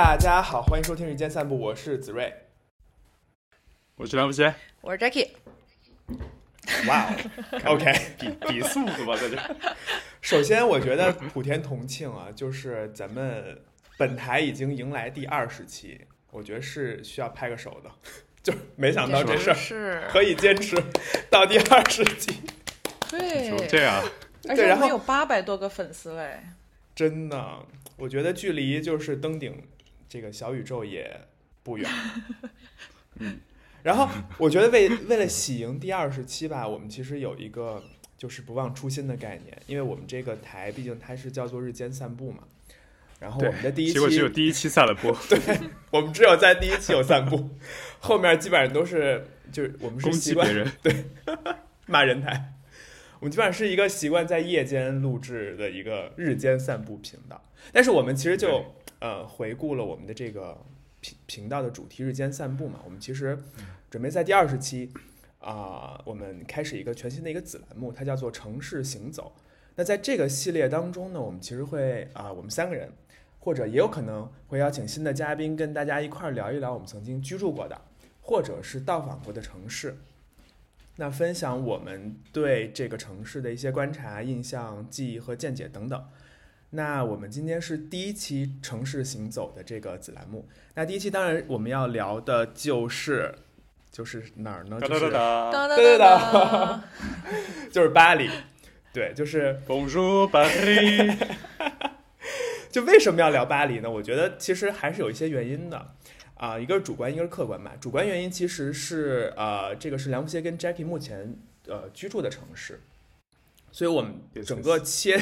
大家好，欢迎收听日间散步，我是子睿。我是梁不歇，我是 Jackie。哇哦，OK，比比速度吧，在这。首先，我觉得普天同庆啊，就是咱们本台已经迎来第二十期，我觉得是需要拍个手的，就没想到这事儿是可以坚持到第二十期，对，这样，而且对然后我们有八百多个粉丝嘞。真的，我觉得距离就是登顶这个小宇宙也不远。嗯，然后我觉得为为了喜迎第二十期吧，我们其实有一个就是不忘初心的概念，因为我们这个台毕竟它是叫做日间散步嘛。然后我们的第一结果只有期，第一期散了步。对，我们只有在第一期有散步，后面基本上都是就是我们是攻习惯击别人。骂人台。我们基本上是一个习惯在夜间录制的一个日间散步频道，但是我们其实就呃回顾了我们的这个频频道的主题日间散步嘛，我们其实准备在第二十期啊、我们开始一个全新的一个子栏目，它叫做城市行走。那在这个系列当中呢，我们其实会啊、我们三个人，或者也有可能会邀请新的嘉宾跟大家一块儿聊一聊我们曾经居住过的，或者是到访过的城市。那分享我们对这个城市的一些观察、印象、记忆和见解等等。那我们今天是第一期城市行走的这个子栏目。那第一期当然我们要聊的就是就是哪儿呢？哒就是巴黎。对，就是，Bonjour 就为什么要聊巴黎呢？我觉得其实还是有一些原因的，啊、一个是主观，一个是客观吧。主观原因其实是呃，这个是梁福歇跟 Jackie 目前呃居住的城市，所以我们整个切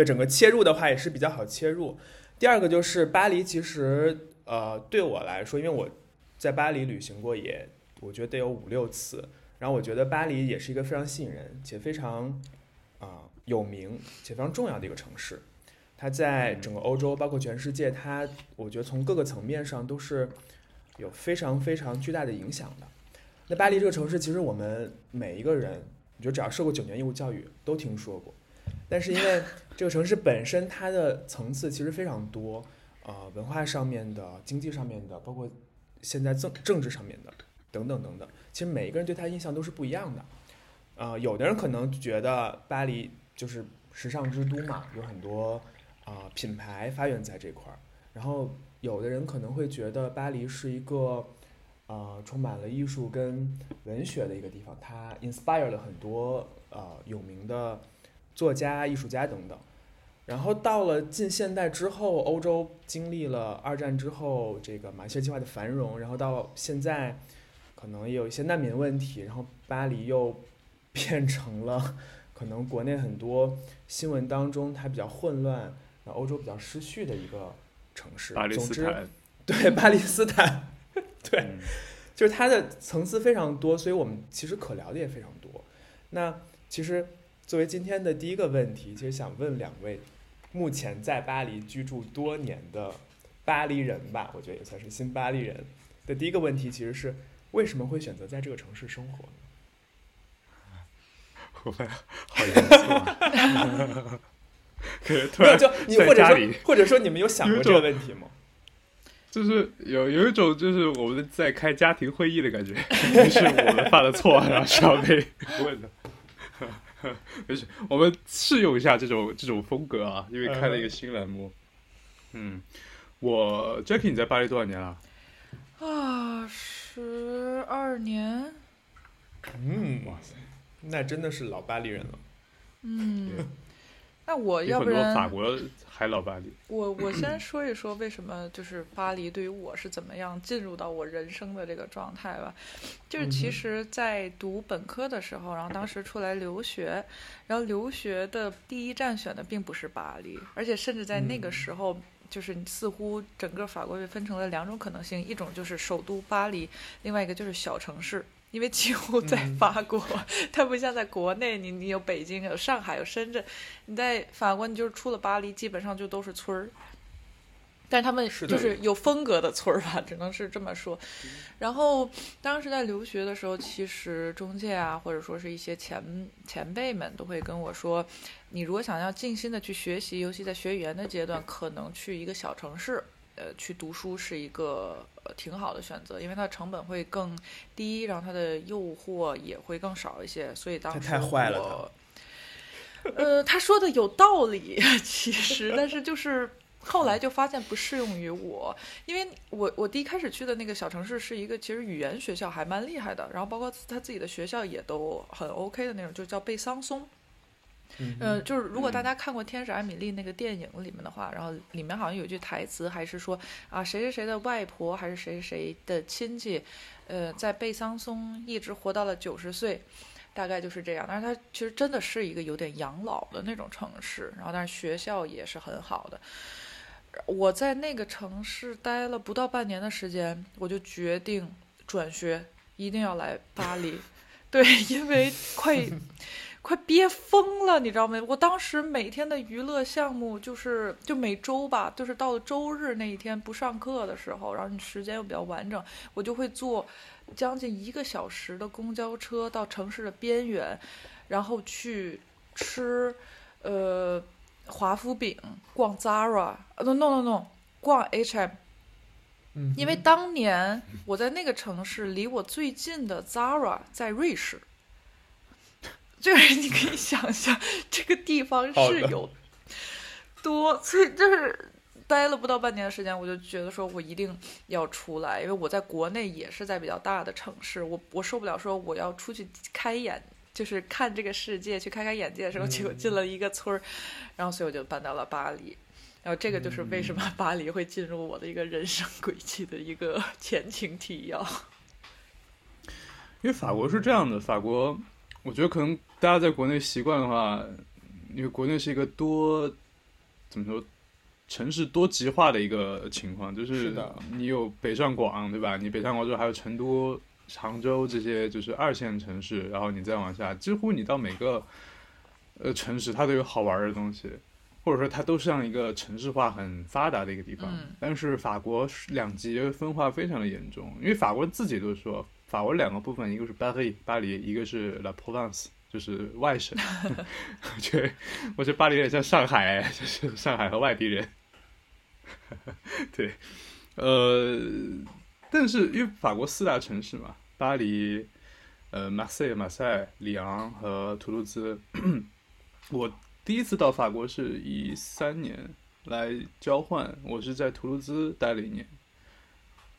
对整个切入的话也是比较好切入。第二个就是巴黎，其实呃对我来说，因为我在巴黎旅行过也，我觉得得有五六次，然后我觉得巴黎也是一个非常吸引人且非常啊、有名且非常重要的一个城市。它在整个欧洲，包括全世界，它我觉得从各个层面上都是有非常非常巨大的影响的。那巴黎这个城市，其实我们每一个人，我觉得只要受过九年义务教育都听说过。但是因为这个城市本身它的层次其实非常多，呃，文化上面的、经济上面的，包括现在政政治上面的等等等等，其实每一个人对它印象都是不一样的。呃，有的人可能觉得巴黎就是时尚之都嘛，有很多啊、品牌发源在这块儿。然后有的人可能会觉得巴黎是一个呃充满了艺术跟文学的一个地方，它 inspire 了很多呃有名的作家、艺术家等等。然后到了近现代之后，欧洲经历了二战之后这个马歇尔计划的繁荣，然后到现在可能也有一些难民问题，然后巴黎又 变成了可能国内很多新闻当中它比较混乱，然后欧洲比较失序的一个城市。巴黎总之，斯坦，对巴黎斯坦，对，嗯就是它的层次非常多，所以我们其实可聊的也非常多。那其实作为今天的第一个问题，其实想问两位目前在巴黎居住多年的巴黎人吧，我觉得也算是新巴黎人的第一个问题，其实是为什么会选择在这个城市生活呢？我们好严肃啊。可是突然就你或者说或者说你们有想过这个问题吗？就是有有一种就是我们在开家庭会议的感觉，于是我们犯了错，然后是要被问的。没事，我们试用一下这种这种风格啊，因为开了一个新栏目。嗯，我 Jackie 你在巴黎多少年了？啊，十二年，嗯，哇塞，那真的是老巴黎人了。嗯，那我要不然法国还老巴黎。我我先说一说为什么就是巴黎对于我是怎么样进入到我人生的这个状态吧。就是其实，在读本科的时候，然后当时出来留学，然后留学的第一站选的并不是巴黎，而且甚至在那个嗯时候。就是似乎整个法国被分成了两种可能性，一种就是首都巴黎，另外一个就是小城市。因为几乎在嗯法国，它不像在国内，你你有北京、有上海、有深圳，你在法国，你就是出了巴黎，基本上就都是村儿。但是他们就是有风格的村儿吧，只能是这么说。然后当时在留学的时候，其实中介啊，或者说是一些前前辈们都会跟我说，你如果想要静心的去学习，尤其在学语言的阶段，可能去一个小城市。呃去读书是一个呃挺好的选择，因为它成本会更低，然后它的诱惑也会更少一些，所以当时他太坏了呃，他说的有道理，其实，但是就是后来就发现不适用于我，因为我我第一开始去的那个小城市是一个其实语言学校还蛮厉害的，然后包括他自己的学校也都很 OK 的那种，就叫贝桑松。嗯呃，就是如果大家看过《天使艾米丽》那个电影里面的话，然后里面好像有一句台词，还是说啊谁谁谁的外婆还是谁谁谁的亲戚，呃，在贝桑松一直活到了九十岁，大概就是这样。但是它其实真的是一个有点养老的那种城市，然后但是学校也是很好的。我在那个城市待了不到半年的时间，我就决定转学，一定要来巴黎。对，因为快快憋疯了，你知道吗？我当时每天的娱乐项目就是，就每周吧，就是到了周日那一天不上课的时候，然后你时间又比较完整，我就会坐将近一个小时的公交车到城市的边缘，然后去吃呃华夫饼，逛 Zara，呃 no no no no，逛 H&M。嗯因为当年我在那个城市，离我最近的 Zara 在瑞士，就是你可以想象这个地方是有多，所以就是待了不到半年的时间，我就觉得说我一定要出来，因为我在国内也是在比较大的城市，我我受不了说我要出去开眼。就是看这个世界，去开开眼界的时候，结果进了一个村儿，然后所以我就搬到了巴黎。然后这个就是为什么巴黎会进入我的一个人生轨迹的一个前情提要。因为法国是这样的，法国，我觉得可能大家在国内习惯的话，因为国内是一个多怎么说，城市多极化的一个情况，就是你有北上广，对吧？你北上广之后还有成都、常州这些就是二线城市，然后你再往下，几乎你到每个呃城市，它都有好玩的东西。或者说它都像一个城市化很发达的一个地方，嗯但是法国是两极分化非常的严重，因为法国自己都说，法国两个部分，一个是巴黎，巴黎，一个是 La Provence，就是外省。我觉得，我觉得巴黎有点像上海，就是上海和外地人。对，呃，但是因为法国四大城市嘛，巴黎、呃，马赛、马赛、里昂和图卢兹，我第一次到法国是一三年来交换，我是在图卢兹待了一年，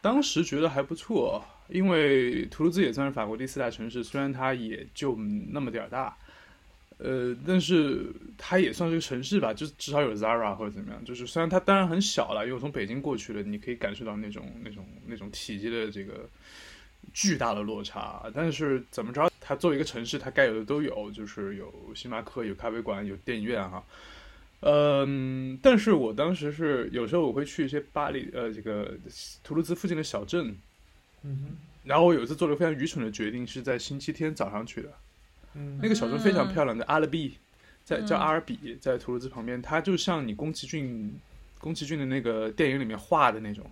当时觉得还不错，因为图卢兹也算是法国第四大城市，虽然它也就那么点儿大，呃，但是它也算是个城市吧，就至少有 Zara 或者怎么样，就是虽然它当然很小了，因为我从北京过去的，你可以感受到那种那种那种体积的这个巨大的落差，但是怎么着，它作为一个城市，它该有的都有，就是有星巴克、有咖啡馆、有电影院哈。嗯，但是我当时是有时候我会去一些巴黎呃这个图卢兹附近的小镇，嗯然后我有一次做了非常愚蠢的决定，是在星期天早上去的。嗯，那个小镇非常漂亮的阿勒比，在叫嗯阿尔比，在图卢兹旁边，它就像你宫崎骏宫崎骏的那个电影里面画的那种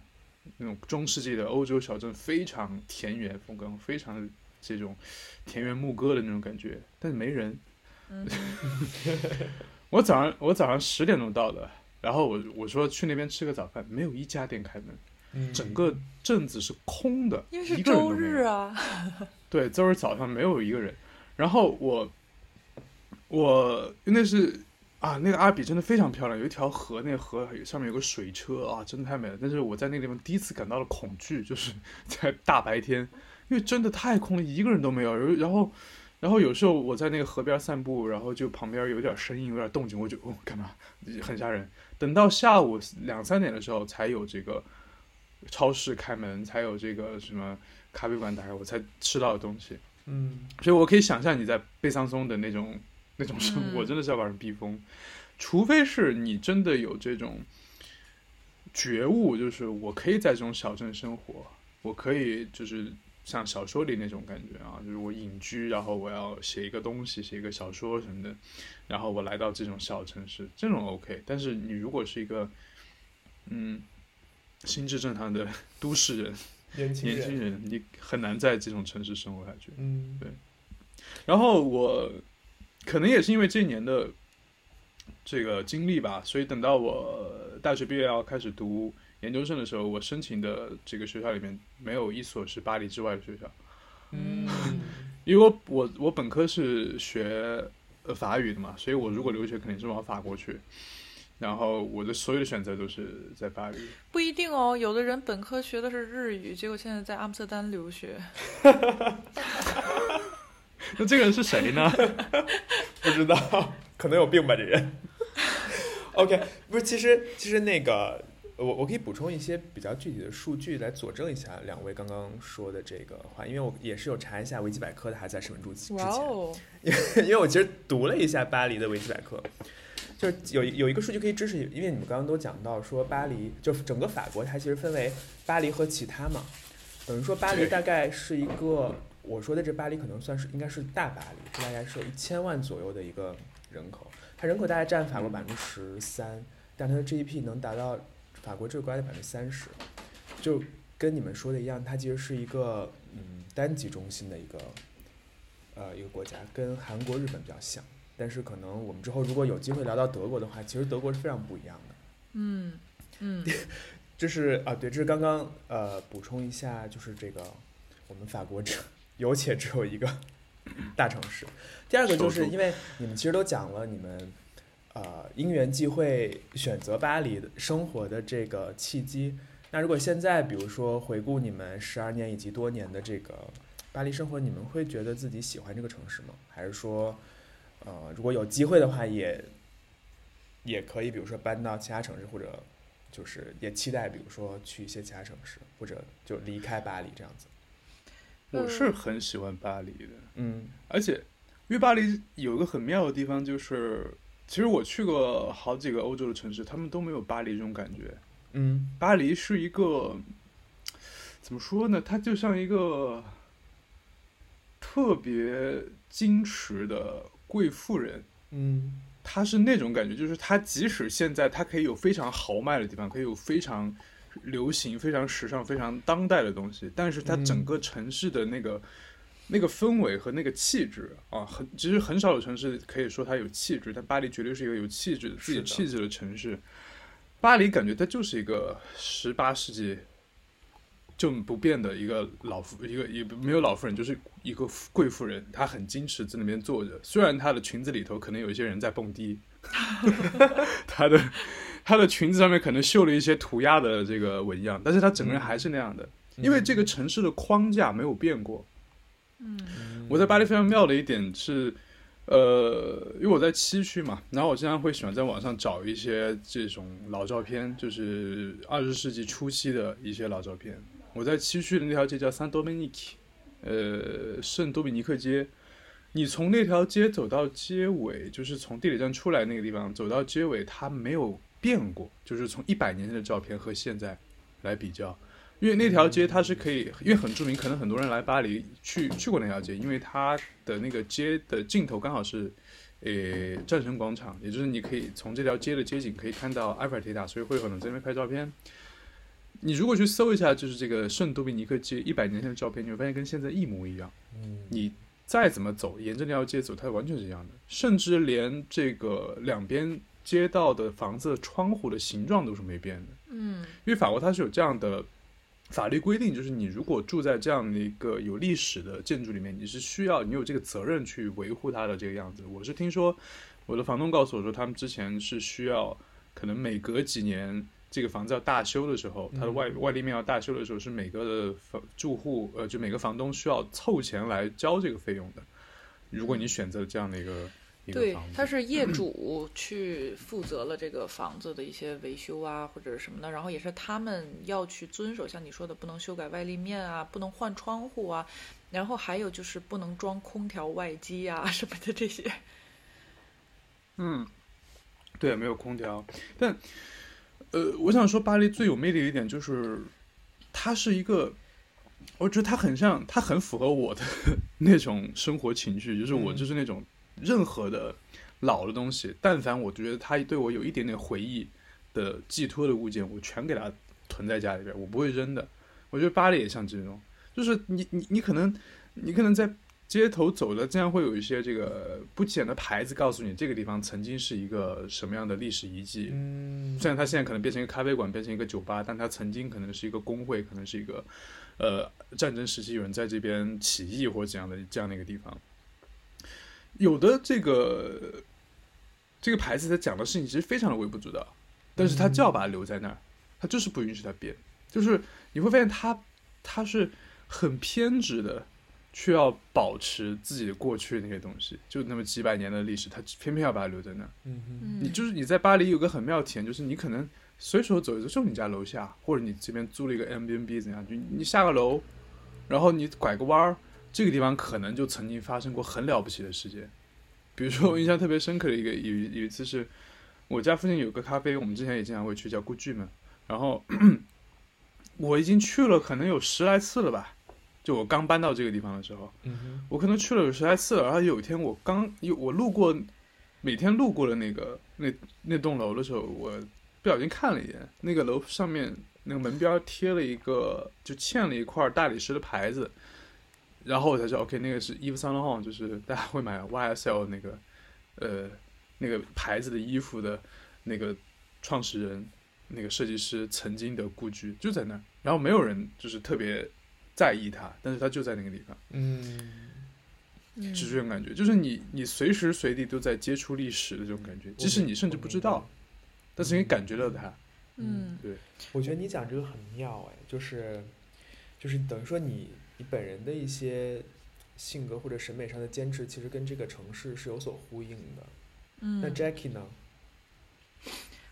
那种中世纪的欧洲小镇，非常田园风格，非常这种田园牧歌的那种感觉，但是没人。嗯。我早上我早上十点钟到的，然后我我说去那边吃个早饭，没有一家店开门，嗯整个镇子是空的，因为是一个人周日啊，对，周日早上没有一个人。然后我我那是啊，那个阿比真的非常漂亮，有一条河，那个河上面有个水车啊，真的太美了。但是我在那个地方第一次感到了恐惧，就是在大白天，因为真的太空了，一个人都没有。然后然后有时候我在那个河边散步，然后就旁边有点声音，有点动静，我就哦干嘛，很吓人。等到下午两三点的时候，才有这个超市开门，才有这个什么咖啡馆打开，我才吃到的东西。嗯所以我可以想象你在贝桑松的那种那种生活，嗯真的是要把人逼疯。除非是你真的有这种觉悟，就是我可以在这种小镇生活，我可以就是像小说里那种感觉啊，就是我隐居，然后我要写一个东西，写一个小说什么的，然后我来到这种小城市，这种 OK。但是你如果是一个嗯心智正常的 都市人、年轻人，年轻人，你很难在这种城市生活下去。嗯。对。然后我可能也是因为这一年的这个经历吧，所以等到我大学毕业要开始读研究生的时候，我申请的这个学校里面没有一所是巴黎之外的学校，嗯。因为我我我本科是学呃法语的嘛，所以我如果留学肯定是往法国去，然后我的所有的选择都是在巴黎。不一定哦，有的人本科学的是日语，结果现在在阿姆斯特丹留学。那这个人是谁呢？不知道，可能有病吧这人。OK，不是，其实其实那个，我我可以补充一些比较具体的数据来佐证一下两位刚刚说的这个话，因为我也是有查一下维基百科的，还在审问住之前，哇哦，因为我其实读了一下巴黎的维基百科，就是有有一个数据可以支持，因为你们刚刚都讲到说巴黎，就是整个法国它其实分为巴黎和其他嘛，等于说巴黎大概是一个，我说的这巴黎可能算是应该是大巴黎，大概是有一千万左右的一个人口，它人口大概占法国百分之十三，但它的 GDP 能达到法国这个国家的百分之三十，就跟你们说的一样，它其实是一个嗯单极中心的一个呃一个国家，跟韩国、日本比较像。但是可能我们之后如果有机会聊到德国的话，其实德国是非常不一样的。嗯嗯，这是啊，对，这是刚刚呃补充一下，就是这个我们法国只有且只有一个大城市。第二个就是因为你们其实都讲了你们呃因缘际会选择巴黎的生活的这个契机。那如果现在比如说回顾你们十二年以及多年的这个巴黎生活，你们会觉得自己喜欢这个城市吗？还是说呃如果有机会的话也也可以，比如说搬到其他城市或者。就是也期待，比如说去一些其他城市，或者就离开巴黎这样子。我是很喜欢巴黎的，嗯而且因为巴黎有一个很妙的地方，就是其实我去过好几个欧洲的城市，他们都没有巴黎这种感觉。嗯巴黎是一个怎么说呢？它就像一个特别矜持的贵妇人。嗯她是那种感觉，就是她即使现在她可以有非常豪迈的地方，可以有非常流行、非常时尚、非常当代的东西，但是她整个城市的那个、那个氛围和那个气质啊，很其实很少有城市可以说它有气质，但巴黎绝对是一个有气质、自己是的气质的城市。巴黎感觉它就是一个十八世纪就不变的一个老妇，一个也没有老妇人，就是一个贵妇人，她很矜持在那边坐着。虽然她的裙子里头可能有一些人在蹦迪，她的她的裙子上面可能绣了一些涂鸦的这个纹样，但是她整个人还是那样的，因为这个城市的框架没有变过。嗯我在巴黎非常妙的一点是，呃，因为我在七区嘛，然后我经常会喜欢在网上找一些这种老照片，就是二十世纪初期的一些老照片。我在七区的那条街叫 San Dominique，呃，圣多米尼克街。你从那条街走到街尾，就是从地铁站出来那个地方走到街尾，它没有变过，就是从一百年前的照片和现在来比较。因为那条街它是可以，因为很著名，可能很多人来巴黎去去过那条街，因为它的那个街的尽头刚好是，呃，战神广场，也就是你可以从这条街的街景可以看到埃菲尔铁塔，所以会有很多人在那边拍照片。你如果去搜一下，就是这个圣多米尼克街一百年前的照片，你会发现跟现在一模一样。嗯你再怎么走，沿着那条街走，它完全是一样的，甚至连这个两边街道的房子窗户的形状都是没变的。嗯因为法国它是有这样的法律规定，就是你如果住在这样的一个有历史的建筑里面，你是需要你有这个责任去维护它的这个样子。我是听说我的房东告诉我说，他们之前是需要可能每隔几年这个房子要大修的时候，它的外外立面要大修的时候，是每个的房住户呃，就每个房东需要凑钱来交这个费用的。如果你选择这样的一个一个对房，子，他是业主去负责了这个房子的一些维修啊或者是什么的，然后也是他们要去遵守，像你说的，不能修改外立面啊，不能换窗户啊，然后还有就是不能装空调外机啊什么的这些。嗯，对，没有空调，但呃，我想说巴黎最有魅力的一点就是，它是一个，我觉得它很像，它很符合我的 那种生活情趣，就是我嗯就是那种任何的老的东西，但凡我觉得它对我有一点点回忆的寄托的物件，我全给它囤在家里边，我不会扔的。我觉得巴黎也像这种，就是你你你可能你可能在街头走的，这样会有一些这个不显的牌子，告诉你这个地方曾经是一个什么样的历史遗迹。嗯，虽然它现在可能变成一个咖啡馆，变成一个酒吧，但它曾经可能是一个工会，可能是一个呃战争时期有人在这边起义或者怎样的这样的一个地方。有的这个这个牌子它讲的事情其实非常的微不足道，但是他就要把它留在那儿，他就是不允许它变，就是你会发现他他是很偏执的。却要保持自己的过去那些东西，就那么几百年的历史，他偏偏要把它留在那儿。嗯，嗯你就是你在巴黎有个很妙的体验，就是你可能随手走一走，就你家楼下，或者你这边租了一个 M B N B 怎样，就你下个楼，然后你拐个弯儿，这个地方可能就曾经发生过很了不起的事件。比如说我印象特别深刻的一个有有一次是，我家附近有个咖啡，我们之前也经常会去，叫 Good Dream，然后 我已经去了可能有十来次了吧。就我刚搬到这个地方的时候，嗯，我可能去了有十来次了，然后有一天我刚有我路过，每天路过的那个那那栋楼的时候，我不小心看了一眼，那个楼上面那个门边贴了一个就嵌了一块大理石的牌子，然后我才知道 OK 那个是 Yves Saint Laurent，就是大家会买 YSL 那个呃那个牌子的衣服的那个创始人那个设计师曾经的故居就在那儿，然后没有人就是特别。在意它，但是它就在那个地方，嗯，嗯是这种感觉，就是你你随时随地都在接触历史的这种感觉，即使你甚至不知道，但是你感觉到它，嗯。对，我觉得你讲这个很妙哎，就是就是等于说你你本人的一些性格或者审美上的坚持，其实跟这个城市是有所呼应的。嗯，那 Jackie 呢？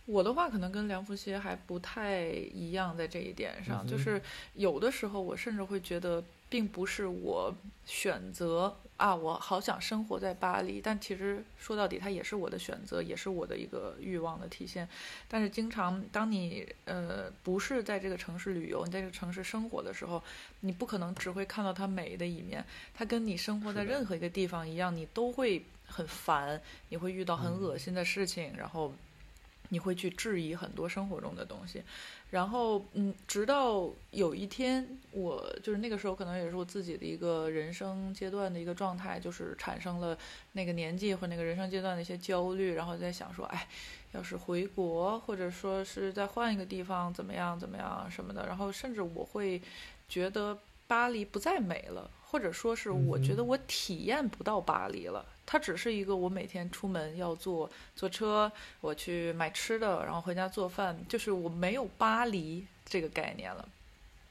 我的话可能跟梁福歇还不太一样，在这一点上，嗯就是有的时候我甚至会觉得，并不是我选择啊，我好想生活在巴黎，但其实说到底，它也是我的选择，也是我的一个欲望的体现。但是经常当你呃不是在这个城市旅游，你在这个城市生活的时候，你不可能只会看到它美的一面，它跟你生活在任何一个地方一样，你都会很烦，你会遇到很嗯恶心的事情，然后。你会去质疑很多生活中的东西，然后嗯，直到有一天，我就是那个时候，可能也是我自己的一个人生阶段的一个状态，就是产生了那个年纪或那个人生阶段的一些焦虑，然后在想说，哎，要是回国，或者说是再换一个地方，怎么样怎么样什么的，然后甚至我会觉得巴黎不再美了，或者说是我觉得我体验不到巴黎了。它只是一个我每天出门要坐坐车，我去买吃的，然后回家做饭，就是我没有巴黎这个概念了。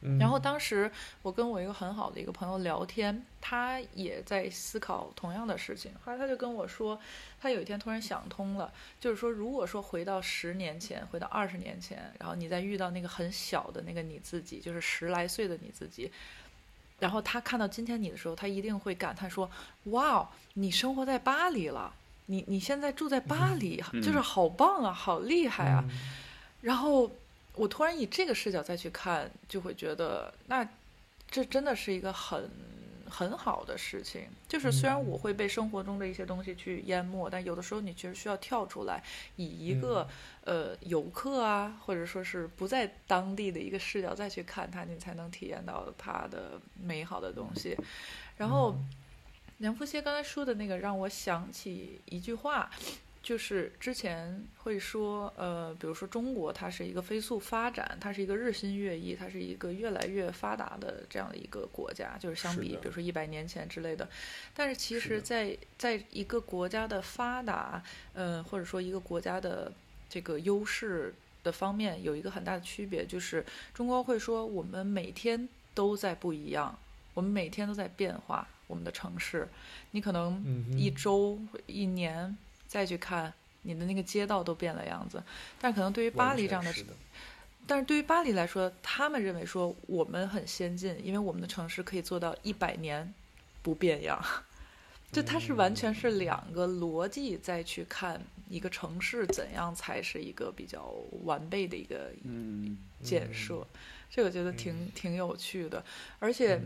嗯然后当时我跟我一个很好的一个朋友聊天，他也在思考同样的事情。后来他就跟我说，他有一天突然想通了，就是说，如果说回到十年前，回到二十年前，然后你再遇到那个很小的那个你自己，就是十来岁的你自己。然后他看到今天你的时候，他一定会感叹说：“哇，你生活在巴黎了，你你现在住在巴黎，嗯就是好棒啊，好厉害啊！”嗯然后我突然以这个视角再去看，就会觉得，那这真的是一个很很好的事情。就是虽然我会被生活中的一些东西去淹没，但有的时候你其实需要跳出来，以一个、呃游客啊，或者说是不在当地的一个视角再去看它，你才能体验到它的美好的东西。然后梁福先刚才说的那个让我想起一句话。就是之前会说，呃，比如说中国，它是一个飞速发展，它是一个日新月异，它是一个越来越发达的这样的一个国家，就是相比，比如说一百年前之类的。但是其实在，在一个国家的发达，呃，或者说一个国家的这个优势的方面，有一个很大的区别，就是中国会说，我们每天都在不一样，我们每天都在变化，我们的城市，你可能一周、一年。再去看你的那个街道都变了样子，但可能对于巴黎这样的，是的但是对于巴黎来说，他们认为说我们很先进，因为我们的城市可以做到一百年不变样。就它是完全是两个逻辑再去看一个城市怎样才是一个比较完备的一个嗯。建设，这个我觉得挺挺有趣的，而且。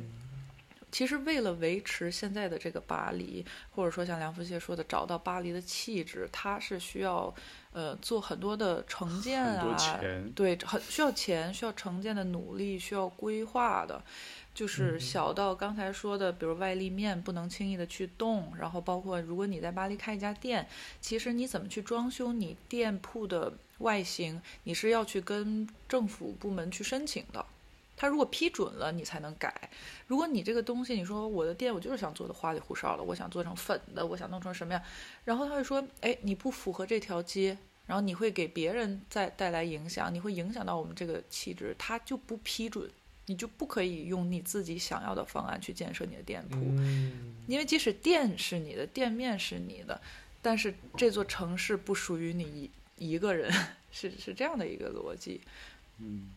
嗯其实为了维持现在的这个巴黎，或者说像梁福谢说的，找到巴黎的气质，它是需要呃做很多的承建很多啊，钱，对，很需要钱，需要成建的努力，需要规划的。就是小到刚才说的，比如外立面不能轻易的去动，然后包括如果你在巴黎开一家店，其实你怎么去装修你店铺的外形，你是要去跟政府部门去申请的。他如果批准了，你才能改。如果你这个东西，你说我的店我就是想做的花里胡哨的，我想做成粉的，我想弄成什么样，然后他会说，哎，你不符合这条街，然后你会给别人再带来影响，你会影响到我们这个气质，他就不批准，你就不可以用你自己想要的方案去建设你的店铺，嗯。因为即使店是你的，店面是你的，但是这座城市不属于你一一个人，是是这样的一个逻辑。嗯，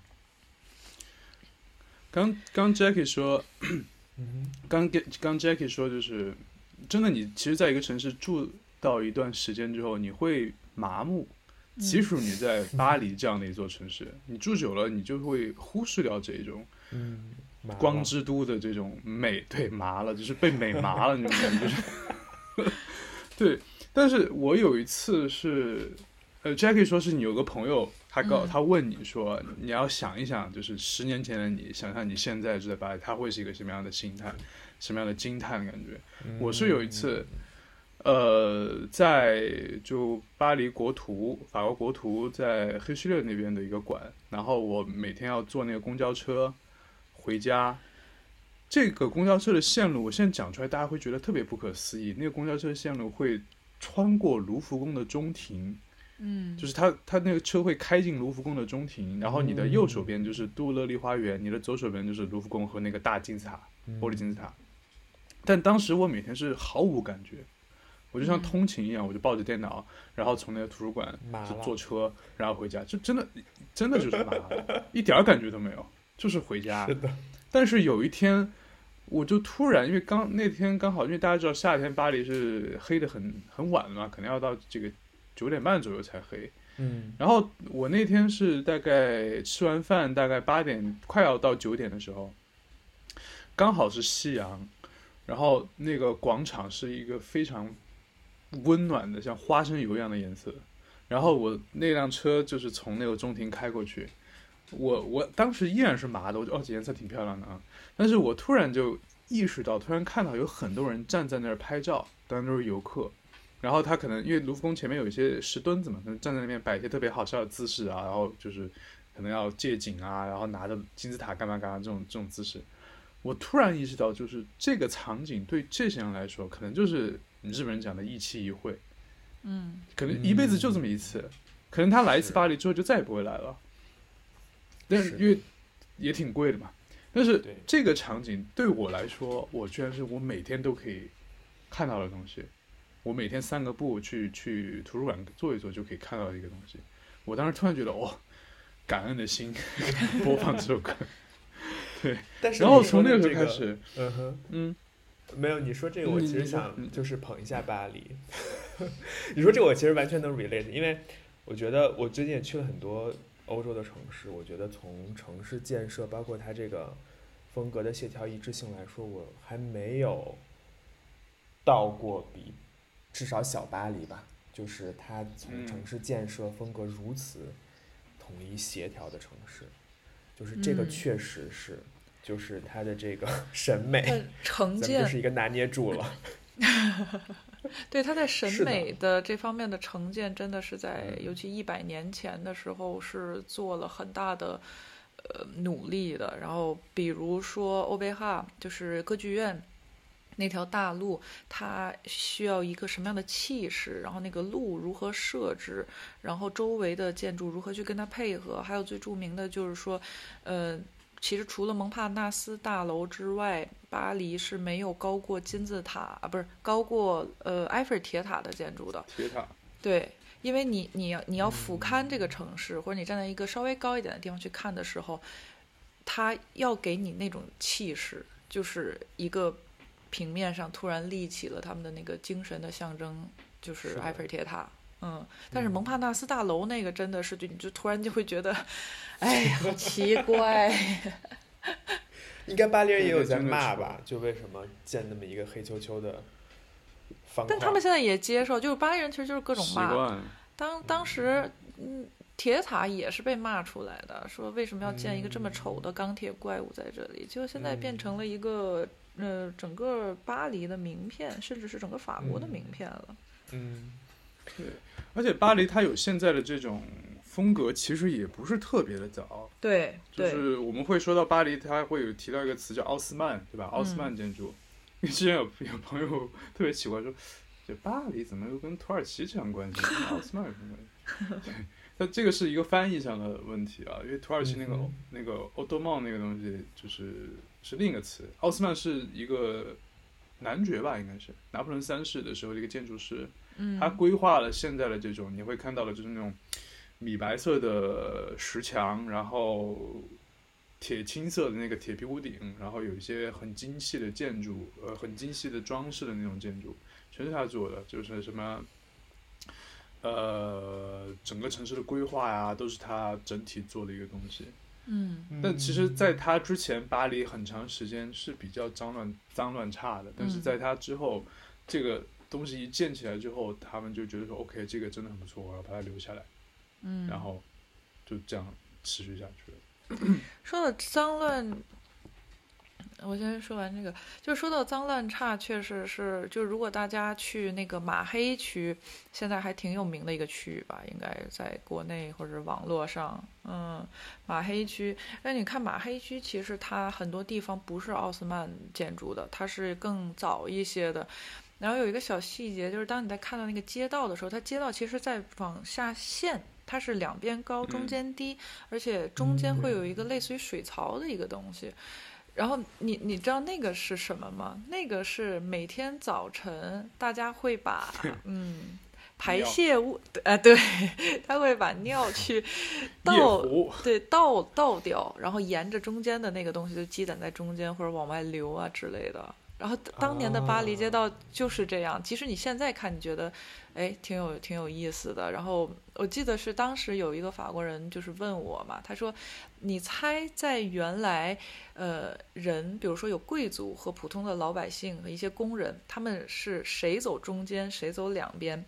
刚刚 Jackie 说，嗯 刚给刚 Jackie 说，就是真的，你其实在一个城市住到一段时间之后，你会麻木。即使你在巴黎这样的一座城市，你住久了，你就会忽视掉这种嗯，光之都的这种美，对，麻了，就是被美麻了那种感觉。就是 对，但是我有一次是，呃，Jackie 说是你有个朋友，他告、嗯他问你说，你要想一想，就是十年前的你，想象你现在住在巴黎，他会是一个什么样的心态，什么样的惊叹的感觉。我是有一次，呃，在就巴黎国图，法国国图在黑石勒那边的一个馆，然后我每天要坐那个公交车回家。这个公交车的线路，我现在讲出来，大家会觉得特别不可思议。那个公交车线路会穿过卢浮宫的中庭，嗯，就是它它那个车会开进卢浮宫的中庭，然后你的右手边就是杜乐丽花园，你的左手边就是卢浮宫和那个大金字塔。嗯玻璃金字塔。但当时我每天是毫无感觉，我就像嗯通勤一样，我就抱着电脑，然后从那个图书馆就坐车，然后回家，就真的真的就是麻了，一点感觉都没有，就是回家。是的，但是有一天，我就突然，因为刚那天刚好，因为大家知道夏天巴黎是黑的很很晚嘛，可能要到这个九点半左右才黑。嗯然后我那天是大概吃完饭，大概八点快要到九点的时候，刚好是夕阳，然后那个广场是一个非常温暖的，像花生油一样的颜色。然后我那辆车就是从那个中庭开过去，我我当时依然是麻的，我就哦，这颜色挺漂亮的啊。但是我突然就意识到，突然看到有很多人站在那儿拍照，当然都是游客。然后他可能因为卢浮宫前面有一些石墩子嘛，可能站在那边摆一些特别好笑的姿势啊，然后就是可能要借景啊，然后拿着金字塔干嘛干嘛这种这种姿势。我突然意识到，就是这个场景对这些人来说，可能就是日本人讲的一期一会，嗯可能一辈子就这么一次，可能他来一次巴黎之后就再也不会来了。但是因为也挺贵的嘛，但是这个场景对我来说，我居然是我每天都可以看到的东西。我每天散个步去去图书馆坐一坐就可以看到的一个东西。我当时突然觉得，哦，感恩的心 播放这首歌。但是然后从那个时候开始，嗯哼，嗯，没有你说这个，我其实想嗯就是捧一下巴黎。你说这个，我其实完全能 relate，因为我觉得我最近也去了很多欧洲的城市，我觉得从城市建设，包括它这个风格的协调一致性来说，我还没有到过比至少小巴黎吧，就是它从嗯城市建设风格如此统一协调的城市，就是这个嗯确实是，就是它的这个 审美。它呈咱们现就是一个拿捏住了。对他在审美的这方面的成见，真的是在嗯尤其一百年前的时候是做了很大的呃努力的。然后比如说欧贝哈，就是歌剧院那条大路，它需要一个什么样的气势，然后那个路如何设置，然后周围的建筑如何去跟它配合，还有最著名的就是说，呃。其实除了蒙帕纳斯大楼之外，巴黎是没有高过金字塔啊，不是高过呃埃菲尔铁塔的建筑的。铁塔，对，因为你你要你要俯瞰这个城市，或者你站在一个稍微高一点的地方去看的时候，它要给你那种气势，就是一个平面上突然立起了他们的那个精神的象征，就是埃菲尔铁塔。嗯，但是嗯蒙帕纳斯大楼那个真的是，就你就突然就会觉得，哎，好奇怪。应该巴黎人也有在骂吧？就为什么建那么一个黑黢黢的方？但他们现在也接受，就是巴黎人其实就是各种骂。当当时，嗯，铁塔也是被骂出来的，说为什么要建一个这么丑的钢铁怪物在这里？结果现在变成了一个呃整个巴黎的名片，甚至是整个法国的名片了。嗯，对而且巴黎它有现在的这种风格，其实也不是特别的早。对对，就是我们会说到巴黎，它会有提到一个词叫奥斯曼，对吧？奥斯曼建筑。因 为之前有有朋友特别奇怪说，这巴黎怎么又跟土耳其扯上关系？跟奥斯曼有什么关系？对，那这个是一个翻译上的问题啊，因为土耳其那个、嗯那个奥多曼那个东西就是是另一个词，奥斯曼是一个男爵吧，应该是拿破仑三世的时候的一个建筑师，嗯，他规划了现在的这种你会看到的就是那种米白色的石墙，然后铁青色的那个铁皮屋顶，然后有一些很精细的建筑，呃，很精细的装饰的那种建筑，全是他做的，就是什么。呃，整个城市的规划呀，都是他整体做的一个东西。嗯但其实，在他之前，巴黎很长时间是比较脏乱、脏乱差的。但是嗯在他之后，这个东西一建起来之后，他们就觉得说，OK，这个真的很不错，我要把它留下来，嗯，然后就这样持续下去了。说到脏乱，我先说完这个，就是说到脏乱差，确实是，就如果大家去那个马黑区，现在还挺有名的一个区域吧，应该在国内或者网络上，嗯，马黑区。那你看马黑区，其实它很多地方不是奥斯曼建筑的，它是更早一些的。然后有一个小细节，就是当你在看到那个街道的时候，它街道其实在往下陷，它是两边高，中嗯间低，而且中间会有一个类似于水槽的一个东西。然后你你知道那个是什么吗？那个是每天早晨大家会把 嗯排泄物呃、对，他会把尿去倒，对倒倒掉，然后沿着中间的那个东西就积攒在中间或者往外流啊之类的。然后当年的巴黎街道就是这样，即使你现在看，你觉得，哎，挺有挺有意思的。然后我记得是当时有一个法国人就是问我嘛，他说，你猜在原来，呃，人比如说有贵族和普通的老百姓和一些工人，他们是谁走中间，谁走两边？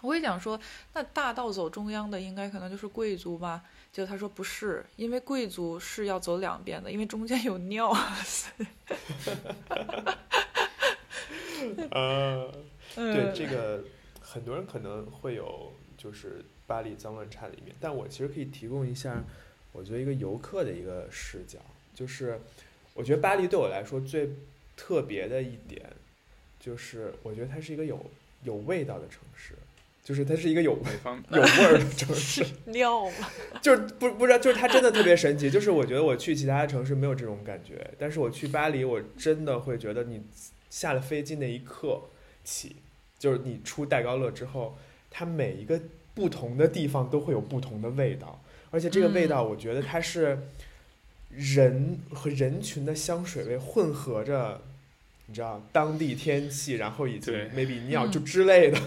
我会讲说，那大道走中央的应该可能就是贵族吧？结果他说不是，因为贵族是要走两边的，因为中间有尿。呃，对嗯这个，很多人可能会有就是巴黎脏乱差的一面，但我其实可以提供一下我觉得一个游客的一个视角，就是我觉得巴黎对我来说最特别的一点，就是我觉得它是一个有有味道的城市，就是它是一个有味方 有味儿的城市。就是不不知道，就是它真的特别神奇。就是我觉得我去其他城市没有这种感觉，但是我去巴黎，我真的会觉得你下了飞机那一刻起，就是你出戴高乐之后，它每一个不同的地方都会有不同的味道，而且这个味道，我觉得它是人和人群的香水味混合着。你知道当地天气，然后以及 maybe 尿嗯就之类的，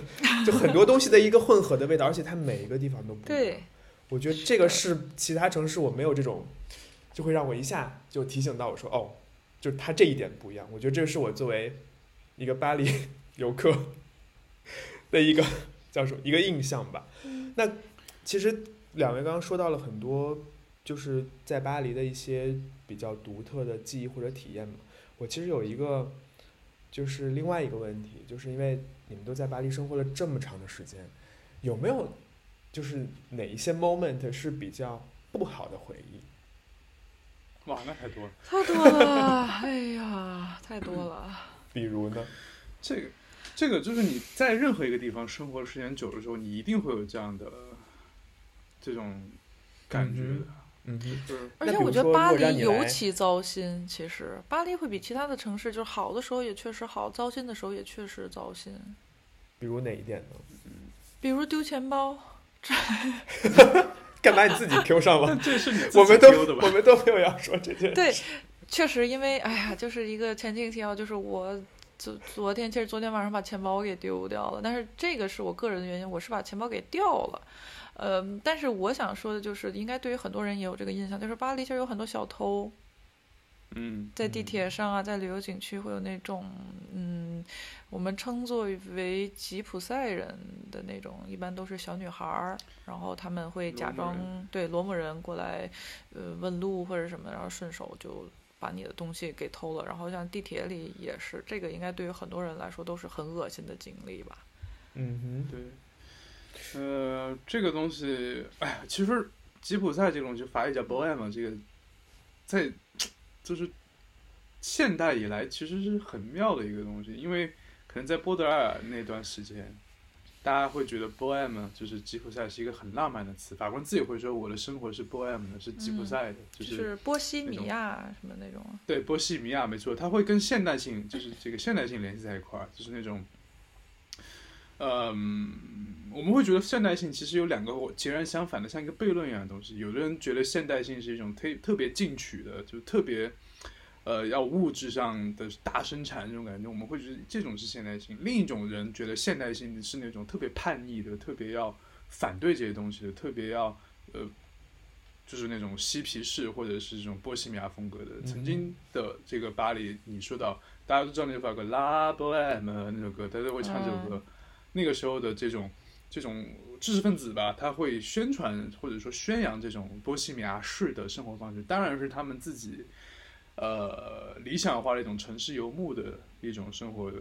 就很多东西的一个混合的味道，而且它每一个地方都不一样。对，我觉得这个是其他城市我没有这种，就会让我一下就提醒到我说，哦，就是它这一点不一样。我觉得这是我作为一个巴黎 游客的一个 叫什么一个印象吧。那其实两位刚刚说到了很多，就是在巴黎的一些比较独特的记忆或者体验嘛。我其实有一个就是另外一个问题，就是因为你们都在巴黎生活了这么长的时间，有没有就是哪一些 moment 是比较不好的回忆？哇，那太多了。太多了，哎呀，太多了。比如呢？这个，这个就是你在任何一个地方生活的时间久的时候，你一定会有这样的这种感觉的。嗯哼，就是而且我觉得巴黎尤其糟心。其实巴黎会比其他的城市，就是好的时候也确实好，糟心的时候也确实糟心。比如哪一点呢？比如丢钱包，干嘛你自己 Q 上了？这是你自己我们都丢的吧？我们都没有要说这件事对。确实因为哎呀，就是一个前情提要，就是我昨昨天其实昨天晚上把钱包给丢掉了，但是这个是我个人的原因，我是把钱包给掉了。呃，但是我想说的就是，应该对于很多人也有这个印象，就是巴黎其实有很多小偷，嗯，在地铁上啊，在旅游景区会有那种，嗯，我们称作为吉普赛人的那种，一般都是小女孩儿，然后他们会假装罗对罗姆人过来，呃，问路或者什么，然后顺手就把你的东西给偷了。然后像地铁里也是，这个应该对于很多人来说都是很恶心的经历吧。嗯哼对，呃，这个东西，哎呀，其实吉普赛这种就法语叫 bohème，这个在就是现代以来其实是很妙的一个东西，因为可能在波德尔那段时间，大家会觉得 bohème 就是吉普赛是一个很浪漫的词，法国人自己会说我的生活是 bohème 的，是吉普赛的，就就是是波西米亚什么那种。对，波西米亚没错，它会跟现代性，就是这个现代性联系在一块儿，就是那种，嗯，我们会觉得现代性其实有两个截然相反的，像一个悖论一样的东西。有的人觉得现代性是一种特特别进取的，就特别，呃，要物质上的大生产这种感觉，我们会觉得这种是现代性。另一种人觉得现代性是那种特别叛逆的，特别要反对这些东西的，特别要呃。就是那种嬉皮士或者是这种波西米亚风格的，曾经的这个巴黎，你说到大家都知道那首歌《La Bohème》那首歌，大家都会唱这首歌。那个时候的这种这种知识分子吧，他会宣传或者说宣扬这种波西米亚式的生活方式，当然是他们自己呃理想化的一种城市游牧的一种生活的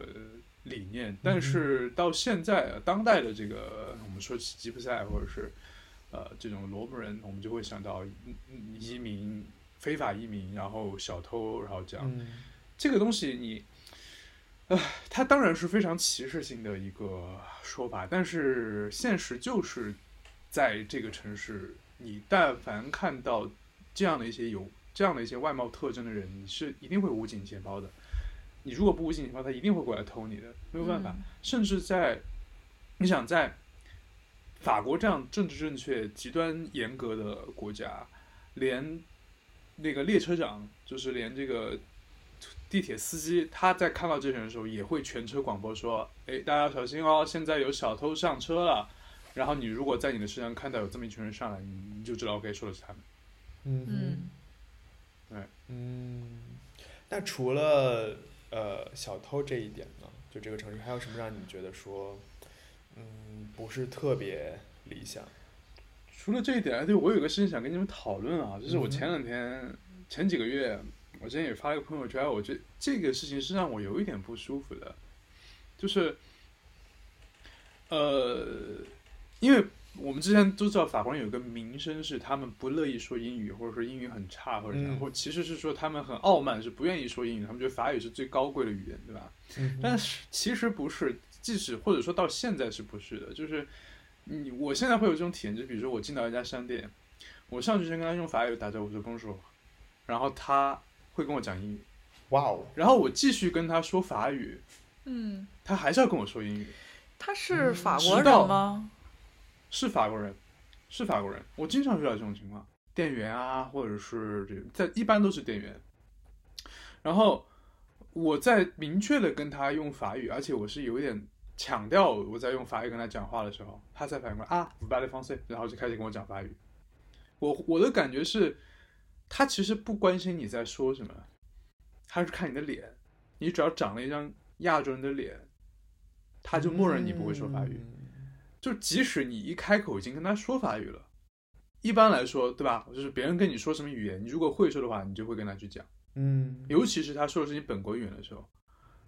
理念。但是到现在当代的这个我们说起吉普赛或者是呃这种罗姆人，我们就会想到移民、非法移民，然后小偷，然后这样。嗯这个东西你，呃，它当然是非常歧视性的一个说法，但是现实就是在这个城市，你但凡看到这样的一些有这样的一些外貌特征的人，你是一定会捂紧钱包的。你如果不捂紧钱包，他一定会过来偷你的，没有办法。嗯甚至在你想在法国这样政治正确、极端严格的国家，连那个列车长，就是连这个地铁司机，他在看到这些人的时候，也会全车广播说：“哎，大家要小心哦，现在有小偷上车了。”然后你如果在你的身上看到有这么一群人上来，你你就知道 OK 说的是他们。嗯嗯哼嗯，那除了呃小偷这一点呢，就这个城市还有什么让你觉得说，嗯，不是特别理想？除了这一点，对我有个事情想跟你们讨论啊，就是我嗯前两天、前几个月，我之前也发了一个朋友圈，我觉得这个事情是让我有一点不舒服的，就是，呃，因为我们之前都知道法国人有个名声是他们不乐意说英语，或者说英语很差，或者然后，嗯。其实是说他们很傲慢，是不愿意说英语，他们觉得法语是最高贵的语言，对吧？嗯但是其实不是，即使或者说到现在是不是的，就是你我现在会有这种体验，就比如说我进到一家商店，我上去先跟他用法语打招呼，说 bonjour，然后他会跟我讲英语，哇哦，然后我继续跟他说法语，嗯，他还是要跟我说英语，他是嗯法国人吗？是法国人，是法国人，我经常遇到这种情况，店员啊，或者是这在一般都是店员，然后我在明确的跟他用法语，而且我是有一点强调我在用法语跟他讲话的时候，他才反应过来啊，不巴雷方 C，然后就开始跟我讲法语。我我的感觉是，他其实不关心你在说什么，他是看你的脸，你只要长了一张亚洲人的脸，他就默认你不会说法语。就即使你一开口已经跟他说法语了，一般来说，对吧？就是别人跟你说什么语言，你如果会说的话，你就会跟他去讲。嗯尤其是他说的是你本国语言的时候，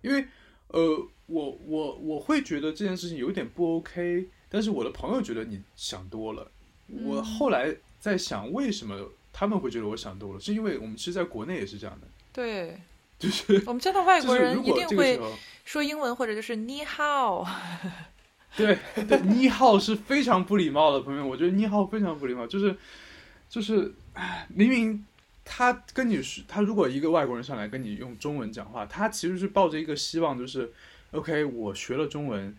因为呃，我我我会觉得这件事情有点不 OK，但是我的朋友觉得你想多了。我嗯后来在想，为什么他们会觉得我想多了？是因为我们其实，在国内也是这样的，对，就是我们见到外国人一定会。说英文，或者就是你好。对对，你好是非常不礼貌的，朋友们，我觉得你好非常不礼貌，就是就是，明明他跟你是，他如果一个外国人上来跟你用中文讲话，他其实是抱着一个希望，就是，OK，我学了中文，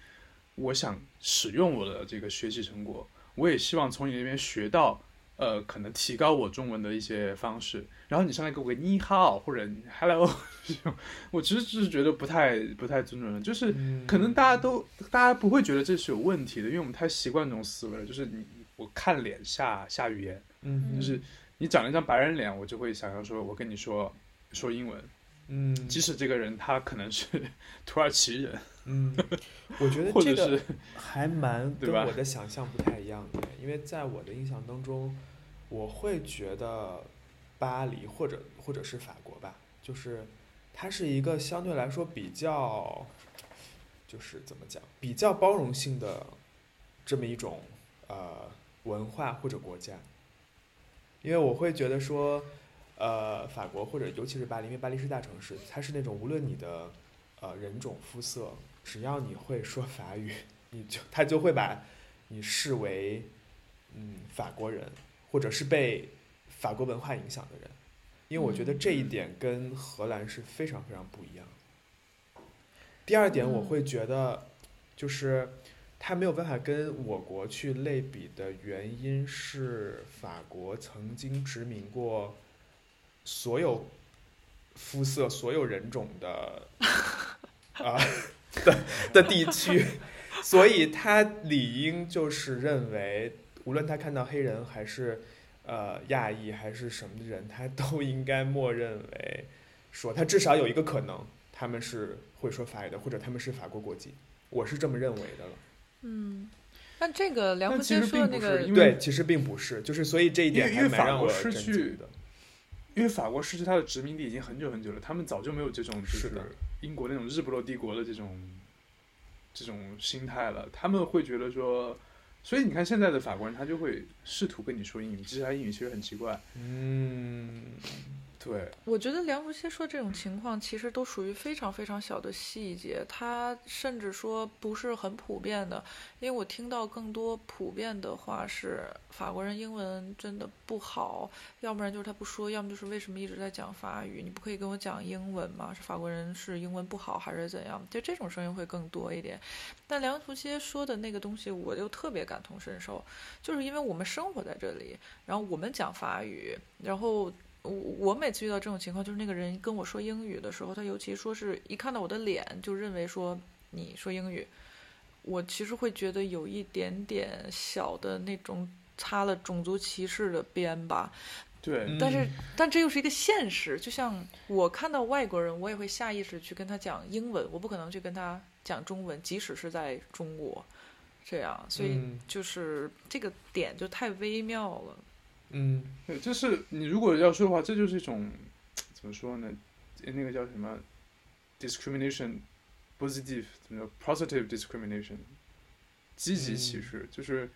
我想使用我的这个学习成果，我也希望从你那边学到。呃，可能提高我中文的一些方式，然后你上来给我个你好或者 hello，我其实就是觉得不太不太尊重人，就是嗯可能大家都大家不会觉得这是有问题的，因为我们太习惯这种思维了，就是你我看脸下下语言，嗯就是你长了一张白人脸，我就会想要说，我跟你说说英文，嗯，即使这个人他可能是 土耳其人，嗯，我觉得这个还蛮对吧跟我的想象不太一样的，因为在我的印象当中，我会觉得巴黎或者或者是法国吧，就是它是一个相对来说比较，就是怎么讲，比较包容性的这么一种呃文化或者国家，因为我会觉得说，呃，法国或者尤其是巴黎，因为巴黎是大城市，它是那种无论你的呃人种肤色，只要你会说法语，你就他就会把你视为嗯法国人，或者是被法国文化影响的人，因为我觉得这一点跟荷兰是非常非常不一样。第二点，我会觉得就是它没有办法跟我国去类比的原因是，法国曾经殖民过所有肤色、所有人种的 啊、的的地区，所以他理应就是认为，无论他看到黑人还是呃亚裔还是什么人，他都应该默认为说他至少有一个可能，他们是会说法语的，或者他们是法国国籍，我是这么认为的了。嗯，但这个梁但福杰其实并说的那个不是对，其实并不是，就是所以这一点还蛮让我震去惊的。因为法国失去它的殖民地已经很久很久了，他们早就没有这种就是英国那种日不落帝国的这种这种心态了。他们会觉得说，所以你看现在的法国人，他就会试图跟你说英语，其实他英语其实很奇怪。嗯，对，我觉得梁福歇说这种情况其实都属于非常非常小的细节，他甚至说不是很普遍的。因为我听到更多普遍的话是法国人英文真的不好，要不然就是他不说，要么就是为什么一直在讲法语？你不可以跟我讲英文吗？是法国人是英文不好还是怎样？就这种声音会更多一点。但梁福歇说的那个东西，我就特别感同身受，就是因为我们生活在这里，然后我们讲法语，然后。我我每次遇到这种情况，就是那个人跟我说英语的时候，他尤其说是一看到我的脸就认为说你说英语，我其实会觉得有一点点小的那种擦了种族歧视的边吧。对，但是嗯，但这又是一个现实，就像我看到外国人，我也会下意识去跟他讲英文，我不可能去跟他讲中文，即使是在中国，这样，所以嗯就是这个点就太微妙了。嗯对，就是你如果要说的话，这就是一种怎么说呢？呃那个叫什么 discrimination positive 怎么叫 positive discrimination 积极歧嗯视，就是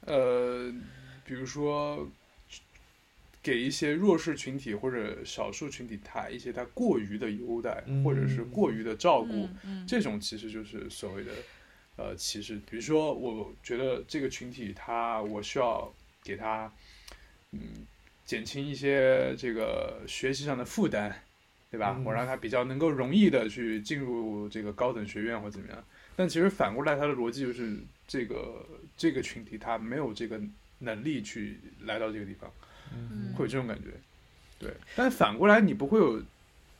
呃，比如说给一些弱势群体或者少数群体他一些他过于的优待，或者是嗯过于的照顾，这种其实就是所谓的呃歧视。比如说，我觉得这个群体他我需要给他嗯减轻一些这个学习上的负担，对吧？嗯我让他比较能够容易的去进入这个高等学院或怎么样。但其实反过来，他的逻辑就是这个这个群体他没有这个能力去来到这个地方。嗯会有这种感觉，对。但反过来，你不会有，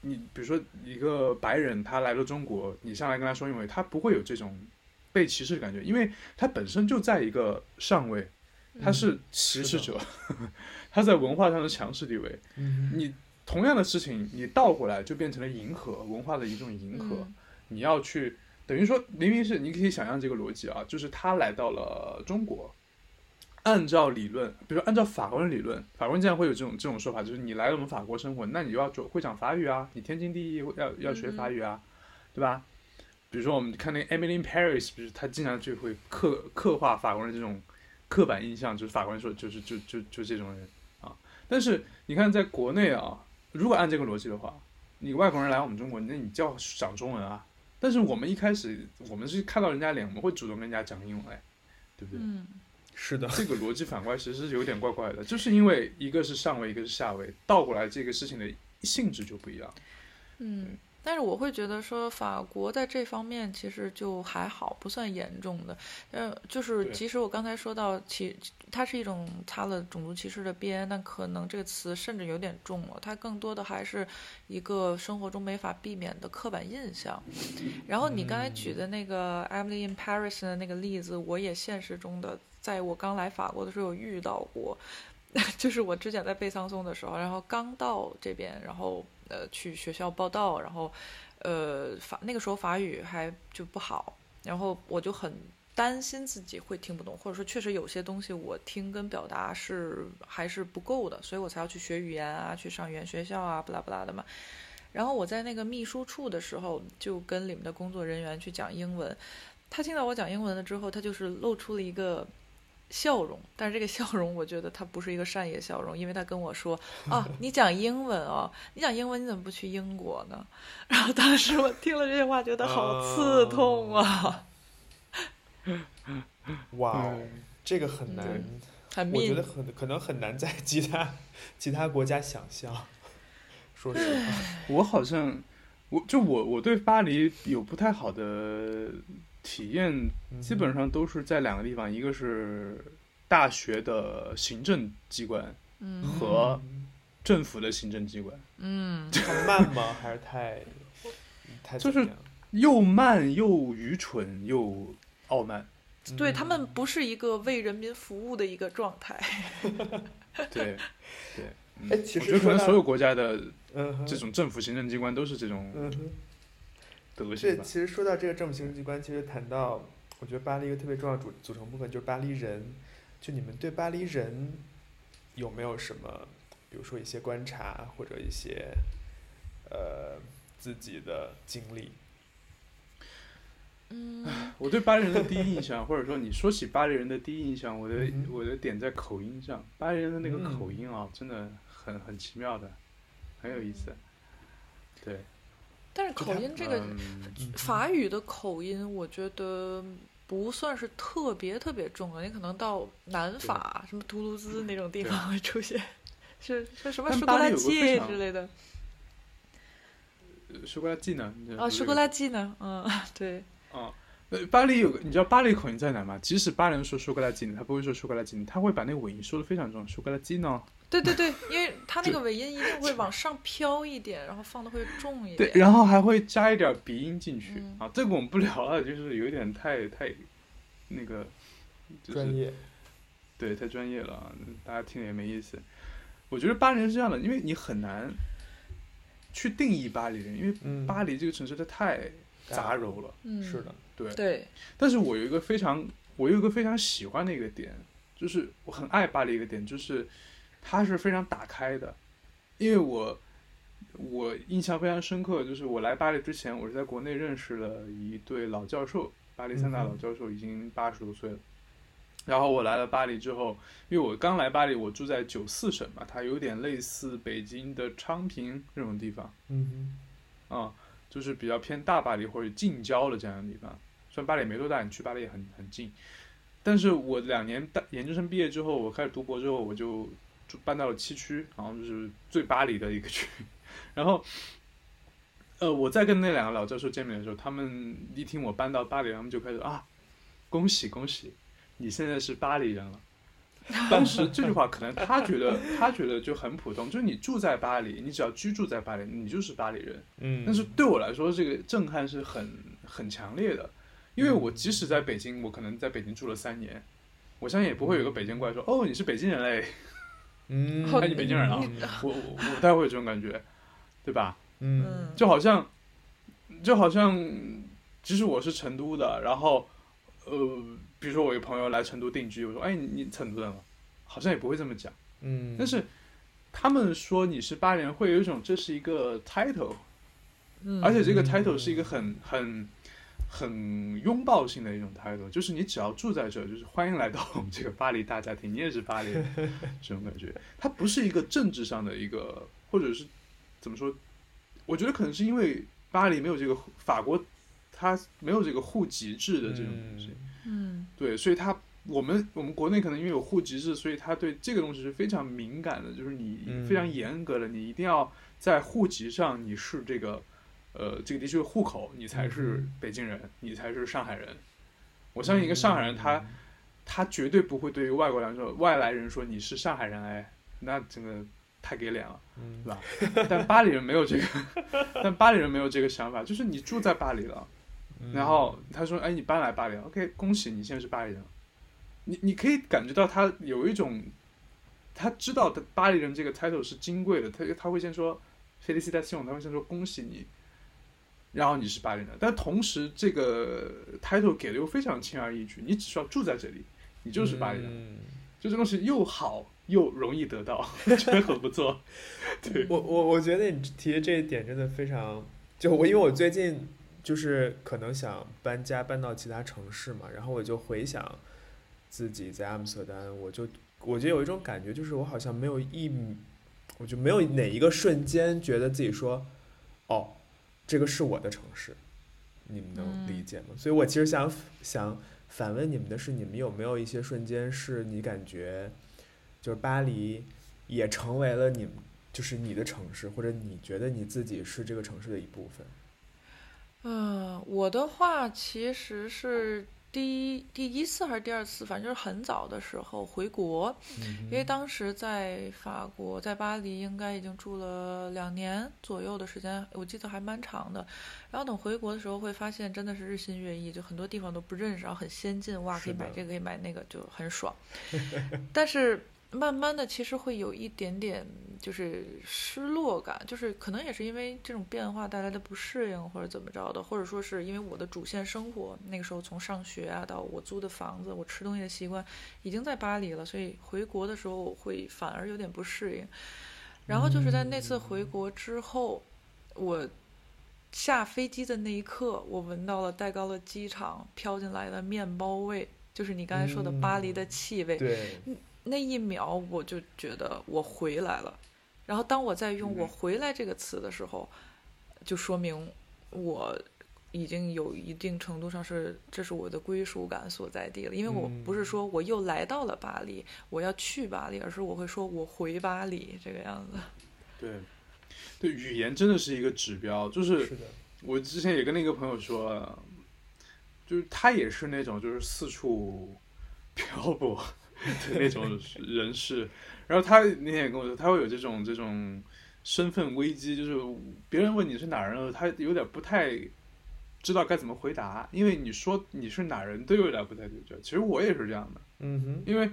你比如说一个白人他来了中国，你上来跟他说英文，他不会有这种被歧视的感觉，因为他本身就在一个上位，他是歧视者，他在文化上的强势地位。嗯你同样的事情，你倒过来就变成了迎合文化的一种迎合。嗯你要去等于说，明明是你可以想象这个逻辑啊，就是他来到了中国，按照理论，比如说按照法国人理论，法国人经常会有这种这种说法，就是你来了我们法国生活，那你就要做会讲法语啊，你天经地义要要学法语啊，对吧？比如说我们看那个 Emily in Paris，比如他经常就会刻刻画法国人这种刻板印象，就是法官说就是就就就这种人啊。但是你看在国内啊，如果按这个逻辑的话，你外国人来我们中国，那你就要讲中文啊。但是我们一开始我们是看到人家脸，我们会主动跟人家讲英文，哎，对不对？嗯是的，这个逻辑反过来其实是有点怪怪的，就是因为一个是上位，一个是下位，倒过来这个事情的性质就不一样。嗯，但是我会觉得说法国在这方面其实就还好，不算严重的。呃，就是其实我刚才说到其，它是一种擦了种族歧视的边，但可能这个词甚至有点重了。它更多的还是一个生活中没法避免的刻板印象。然后你刚才举的那个 Emily in Paris 的那个例子，我也现实中的，在我刚来法国的时候有遇到过。就是我之前在贝桑松的时候，然后刚到这边，然后呃去学校报到，然后呃法那个时候法语还就不好，然后我就很担心自己会听不懂，或者说确实有些东西我听跟表达是还是不够的，所以我才要去学语言啊，去上语言学校啊，不拉不拉的嘛。然后我在那个秘书处的时候，就跟里面的工作人员去讲英文，他听到我讲英文了之后，他就是露出了一个笑容，但是这个笑容我觉得他不是一个善意的笑容，因为他跟我说啊，你讲英文哦，你讲英文你怎么不去英国呢？然后当时我听了这些话，觉得好刺痛啊，哇哦，这个很难，很我觉得很可能很难在其他其他国家想象。说实话，我好像，我就我我对巴黎有不太好的体验，嗯。基本上都是在两个地方，一个是大学的行政机关嗯。和政府的行政机关，嗯。太慢吗？还是太太就是又慢又愚蠢又傲慢。对他们不是一个为人民服务的一个状态。对，对，其我觉得可实说到能所有国家的这种政府行政机关都是这种嗯哼。德这行吧。其实说到这个政府行政机关，其实谈到，我觉得巴黎一个特别重要组组成部分就是巴黎人。就你们对巴黎人有没有什么，比如说一些观察或者一些呃自己的经历？嗯我对巴黎人的第一印象，或者说你说起巴黎人的第一印象，我的、嗯我的点在口音上。巴黎人的那个嗯口音啊，真的很很奇妙的，很有意思。对，但是口音这个嗯法语的口音，我觉得不算是特别特别重的，你可能到南法什么图卢兹那种地方会出现，是是什么舒格拉季之类的呃舒格拉季呢？啊，这个舒格拉季呢？嗯，对，啊，呃，巴黎有个，你知道巴黎口音在哪吗？即使巴黎人说舒格拉季呢，他不会说舒格拉季呢，他会把那个尾音说的非常重，舒格拉季呢。对对对，因为它那个尾音一定会往上飘一点，然后放的会重一点对，然后还会加一点鼻音进去、嗯啊，这个我们不聊了，就是有点太太那个，就是专业，对太专业了啊，大家听也没意思。我觉得巴黎人是这样的，因为你很难去定义巴黎人，因为嗯，巴黎这个城市它太杂糅了。嗯，是的，对，对，但是我有一个非常，我有一个非常喜欢的一个点，就是我很爱巴黎一个点，就是它是非常打开的，因为我我印象非常深刻，就是我来巴黎之前，我是在国内认识了一对老教授，巴黎三大老教授已经八十多岁了。然后我来了巴黎之后，因为我刚来巴黎，我住在九四省嘛，它有点类似北京的昌平这种地方。嗯啊、就是比较偏大巴黎或者近郊的这样的地方。虽然巴黎没多大，你去巴黎也很很近。但是我两年大研究生毕业之后，我开始读博之后，我就就搬到了七区，然后就是最巴黎的一个区。然后，呃，我在跟那两个老教授见面的时候，他们一听我搬到巴黎，他们就开始啊，恭喜恭喜，你现在是巴黎人了。但是这句话可能他觉得他觉得就很普通，就是你住在巴黎，你只要居住在巴黎，你就是巴黎人。嗯，但是对我来说，这个震撼是很很强烈的，因为我即使在北京，我可能在北京住了三年，我相信也不会有个北京过来说：“哦，你是北京人嘞。嗯，哦哎，你北京人啊。你我我我不太会有这种感觉，对吧？嗯。嗯，就好像就好像，即使我是成都的，然后呃，比如说我一个朋友来成都定居，我说：“哎，你你成都人吗？”好像也不会这么讲。嗯，但是他们说你是巴黎人，会有一种这是一个 title，嗯。而且这个嗯。title 是一个很很很拥抱性的一种 title，就是你只要住在这儿，就是欢迎来到我们这个巴黎大家庭，你也是巴黎人 这种感觉。它不是一个政治上的一个，或者是怎么说？我觉得可能是因为巴黎没有这个法国，它没有这个户籍制的这种东西，嗯对，所以它我们我们国内可能因为有户籍制，所以他对这个东西是非常敏感的，就是你嗯非常严格的，你一定要在户籍上你是这个呃这个地区的户口，你才是嗯北京人，你才是上海人。我相信一个上海人他，他绝对不会对于外国人说外来人说你是上海人，哎，那真的太给脸了。嗯对吧？但巴黎人没有这个，但巴黎人没有这个想法，就是你住在巴黎了，嗯然后他说：“哎，你搬来巴黎了，OK，恭喜你现在是巴黎人。”你你可以感觉到他有一种，他知道的巴黎人这个 title 是金贵的，他他会先说，Felicitación，他会先说恭喜你，然后你是巴黎人，但同时这个 title 给的又非常轻而易举，你只需要住在这里，你就是巴黎人，嗯。就这东西又好又容易得到，真的很不错。对，我我我觉得你提的这一点真的非常，就我因为我最近就是可能想搬家搬到其他城市嘛，然后我就回想自己在阿姆斯特丹，我就我觉得有一种感觉，就是我好像没有一，我就没有哪一个瞬间觉得自己说，哦，这个是我的城市，你们能理嗯解吗？所以我其实想想反问你们的是，你们有没有一些瞬间是你感觉，就是巴黎也成为了你们。就是你的城市，或者你觉得你自己是这个城市的一部分。嗯，我的话其实是第一第一次还是第二次，反正就是很早的时候回国，因为当时在法国，在巴黎应该已经住了两年左右的时间，我记得还蛮长的。然后等回国的时候，会发现真的是日新月异，就很多地方都不认识，然后很先进，哇，可以买这个，可以买那个，就很爽。但是慢慢的，其实会有一点点就是失落感，就是可能也是因为这种变化带来的不适应，或者怎么着的，或者说是因为我的主线生活那个时候从上学啊到我租的房子，我吃东西的习惯已经在巴黎了，所以回国的时候我会反而有点不适应。然后就是在那次回国之后，我下飞机的那一刻，我闻到了戴高乐机场飘进来的面包味，就是你刚才说的巴黎的气味。对，那一秒我就觉得我回来了。然后当我在用“我嗯回来”这个词的时候，就说明我已经有一定程度上是这是我的归属感所在地了。因为我不是说我又来到了巴黎，我要去巴黎，而是我会说我回巴黎这个样子。对，对，语言真的是一个指标。就是是的，我之前也跟那个朋友说，就是他也是那种就是四处 漂泊的 那种人士。然后他那天也跟我说，他会有这种这种身份危机，就是别人问你是哪人了，他有点不太知道该怎么回答，因为你说你是哪人都有点不太对劲。其实我也是这样的。嗯哼，因为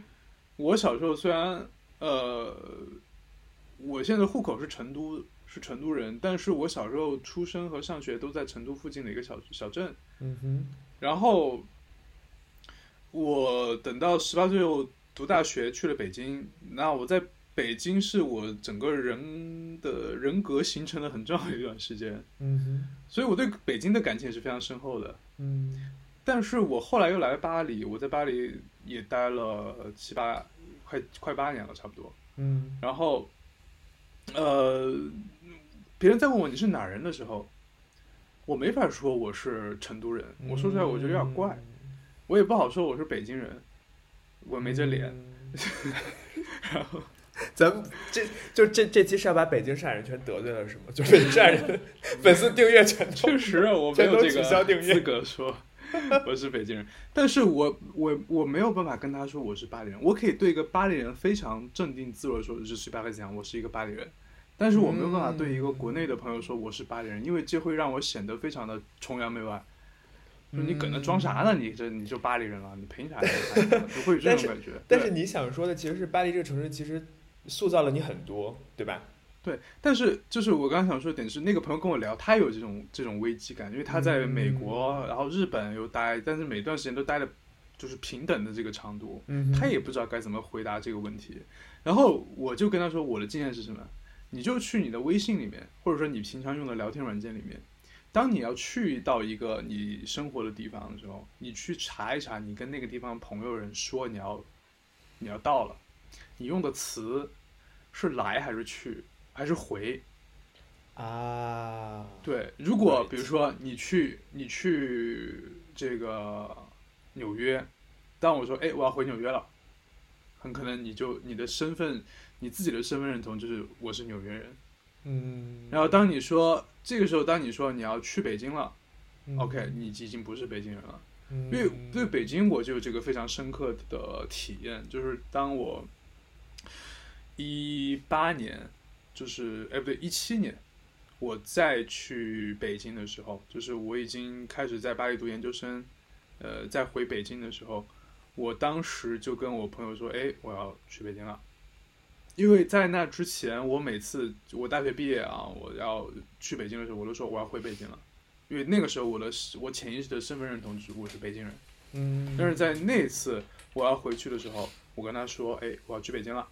我小时候虽然呃，我现在户口是成都，是成都人，但是我小时候出生和上学都在成都附近的一个小小镇。嗯哼，然后我等到十八岁后读大学去了北京，那我在北京是我整个人的人格形成了很重要的一段时间，嗯哼，所以我对北京的感情也是非常深厚的。嗯但是我后来又来了巴黎，我在巴黎也待了七八快快八年了，差不多。嗯然后，呃，别人在问我你是哪人的时候，我没法说我是成都人，我说出来我觉得有点怪，我也不好说我是北京人，我没这脸。嗯。然后，咱们这就这这期是要把北京上海人全得罪了是吗？就北京上海人 粉丝订阅全确实，我没有这全都取消订阅个资格说我是北京人，但是我我我没有办法跟他说我是巴黎人，我可以对一个巴黎人非常镇定自若地说，日是巴黎讲我是一个巴黎人，但是我没有办法对一个国内的朋友说我是巴黎人，因为这会让我显得非常的崇洋媚外。就你搁那装啥呢？你这你就巴黎人了，你凭啥？就会有这种感觉。对但是你想说的其实是巴黎这个城市其实塑造了你很多，对吧？对，但是就是我刚刚想说的点是，那个朋友跟我聊，他有这种这种危机感，因为他在美国，然后日本又待，但是每段时间都待的，就是平等的这个长度，嗯他也不知道该怎么回答这个问题。然后我就跟他说，我的经验是什么？你就去你的微信里面，或者说你平常用的聊天软件里面，当你要去到一个你生活的地方的时候，你去查一查，你跟那个地方朋友人说你要你要到了，你用的词是来还是去还是回？啊，对，如果比如说你去你去这个纽约，当我说哎我要回纽约了，很可能你就你的身份你自己的身份认同就是我是纽约人。嗯然后当你说这个时候，当你说你要去北京了、嗯 o k 你已经不是北京人了。因因为对北京我就有这个非常深刻的体验，就是当我一八年，就是哎不对一七年，我再去北京的时候，就是我已经开始在巴黎读研究生，呃，再回北京的时候，我当时就跟我朋友说，哎，我要去北京了。因为在那之前，我每次我大学毕业啊，我要去北京的时候，我都说我要回北京了，因为那个时候我的我潜意识的身份认同就是我是北京人。嗯，但是在那次我要回去的时候，我跟他说，哎，我要去北京了。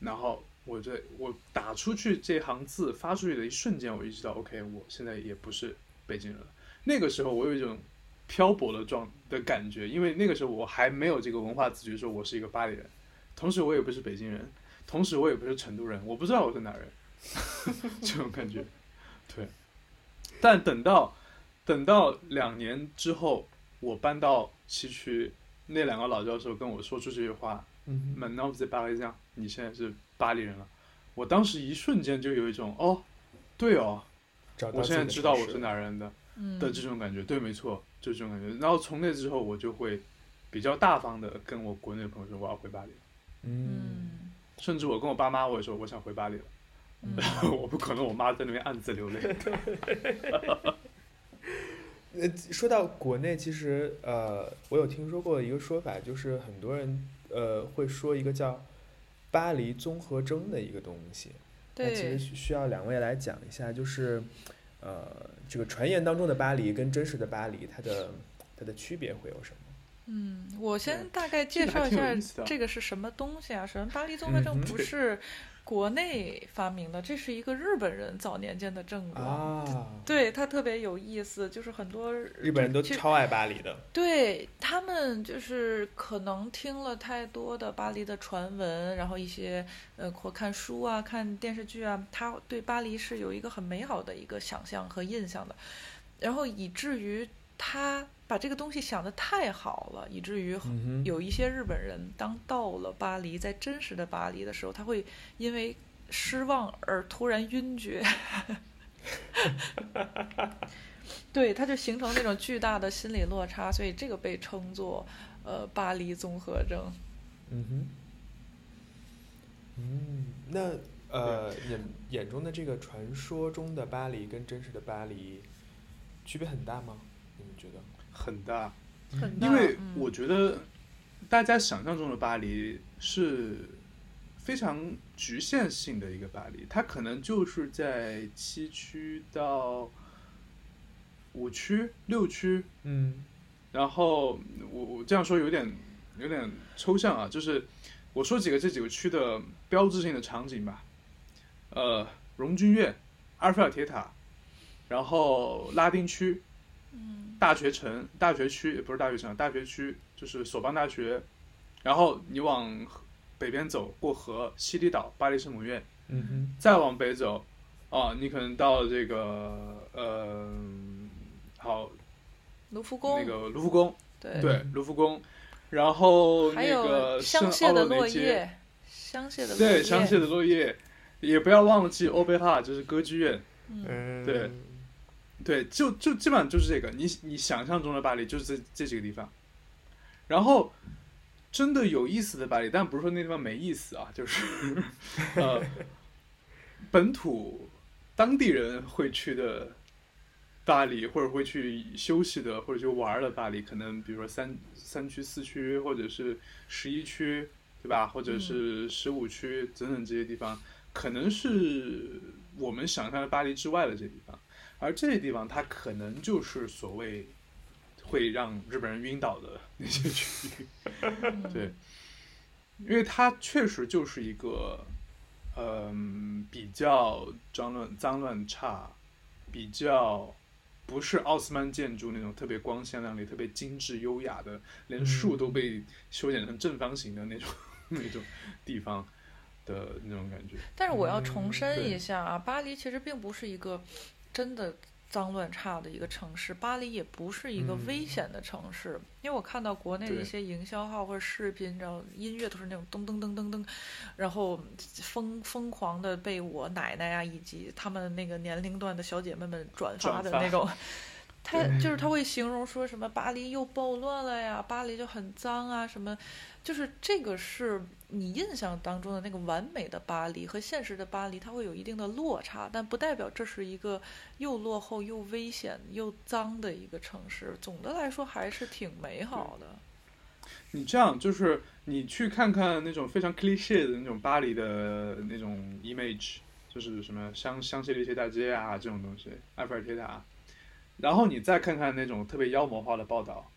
然后我这我打出去这行字发出去的一瞬间，我意识到，OK，我现在也不是北京人了。那个时候我有一种漂泊的状的感觉，因为那个时候我还没有这个文化自觉，说我是一个巴黎人，同时我也不是北京人，同时我也不是成都人，我不知道我是哪人，这种感觉。对，但等到等到两年之后，我搬到西区，那两个老教授跟我说出这句话嗯 m a n o v the 巴黎这样，你现在是巴黎人了。我当时一瞬间就有一种，哦，对哦，我现在知道我是哪人的。嗯的这种感觉，对，没错，就这种感觉。然后从那之后，我就会比较大方的跟我国内的朋友说我要回巴黎，嗯，嗯甚至我跟我爸妈我也说我想回巴黎了。嗯 我不可能，我妈在那边暗自流泪。呃，说到国内，其实呃，我有听说过一个说法，就是很多人呃会说一个叫巴黎综合征的一个东西。那其实，需需要两位来讲一下，就是呃，这个传言当中的巴黎跟真实的巴黎，它的它的区别会有什么？嗯，我先大概介绍一下这个是什么东西啊？首先，巴黎综合症不是国内发明的，这是一个日本人早年间的症状。啊，对他特别有意思，就是很多日本人都超爱巴黎的。对他们就是可能听了太多的巴黎的传闻，然后一些呃或看书啊、看电视剧啊，他对巴黎是有一个很美好的一个想象和印象的，然后以至于他把这个东西想得太好了，以至于有一些日本人当到了巴黎，在真实的巴黎的时候，他会因为失望而突然晕厥。对，他就形成那种巨大的心理落差，所以这个被称作呃巴黎综合症。嗯哼，嗯，那呃，眼眼中的这个传说中的巴黎跟真实的巴黎区别很大吗？很大，很大，因为嗯。我觉得大家想象中的巴黎是非常局限性的一个巴黎，它可能就是在七区到五区、六区，嗯。然后我我这样说有点有点抽象啊，就是我说几个这几个区的标志性的场景吧，呃，荣军院、阿尔菲尔铁塔，然后拉丁区、嗯大学城、大学区也不是大学城，大学区就是索邦大学，然后你往北边走过河，西里岛、巴黎圣母院，嗯哼，再往北走，啊，你可能到这个呃，好卢浮宫，那个卢浮宫。对。对，卢浮宫，然后还那个香圣奥榭的落洛雷街，叶，香榭的落对，叶，香榭的落叶，也不要忘记欧贝哈，就是歌剧院，嗯。嗯，对对，就就基本上就是这个，你你想象中的巴黎就是这这几个地方，然后真的有意思的巴黎，但不是说那地方没意思啊，就是呃，本土当地人会去的巴黎，或者会去休息的，或者去玩的巴黎，可能比如说三三区、四区，或者是十一区，对吧？或者是十五区等等这些地方，可能是我们想象的巴黎之外的这些地方，而这些地方它可能就是所谓会让日本人晕倒的那些区域。嗯对，因为它确实就是一个，嗯、比较脏乱、脏乱差，比较不是奥斯曼建筑那种特别光鲜亮丽、特别精致优雅的，连树都被修剪成正方形的那种 那种地方的那种感觉。但是我要重嗯申一下啊，巴黎其实并不是一个真的脏乱差的一个城市，巴黎也不是一个嗯危险的城市。因为我看到国内的一些营销号或者视频，然后音乐都是那种噔噔噔噔噔，然后疯疯狂的被我奶奶啊以及他们那个年龄段的小姐妹们转发的那种。他就是他会形容说什么巴黎又暴乱了呀，巴黎就很脏啊，什么，就是这个是你印象当中的那个完美的巴黎和现实的巴黎，它会有一定的落差，但不代表这是一个又落后又危险又脏的一个城市。总的来说还是挺美好的。你这样就是你去看看那种非常 cliché 的那种巴黎的那种 image，就是什么香香榭丽榭大街啊这种东西，埃菲尔铁塔，然后你再看看那种特别妖魔化的报道，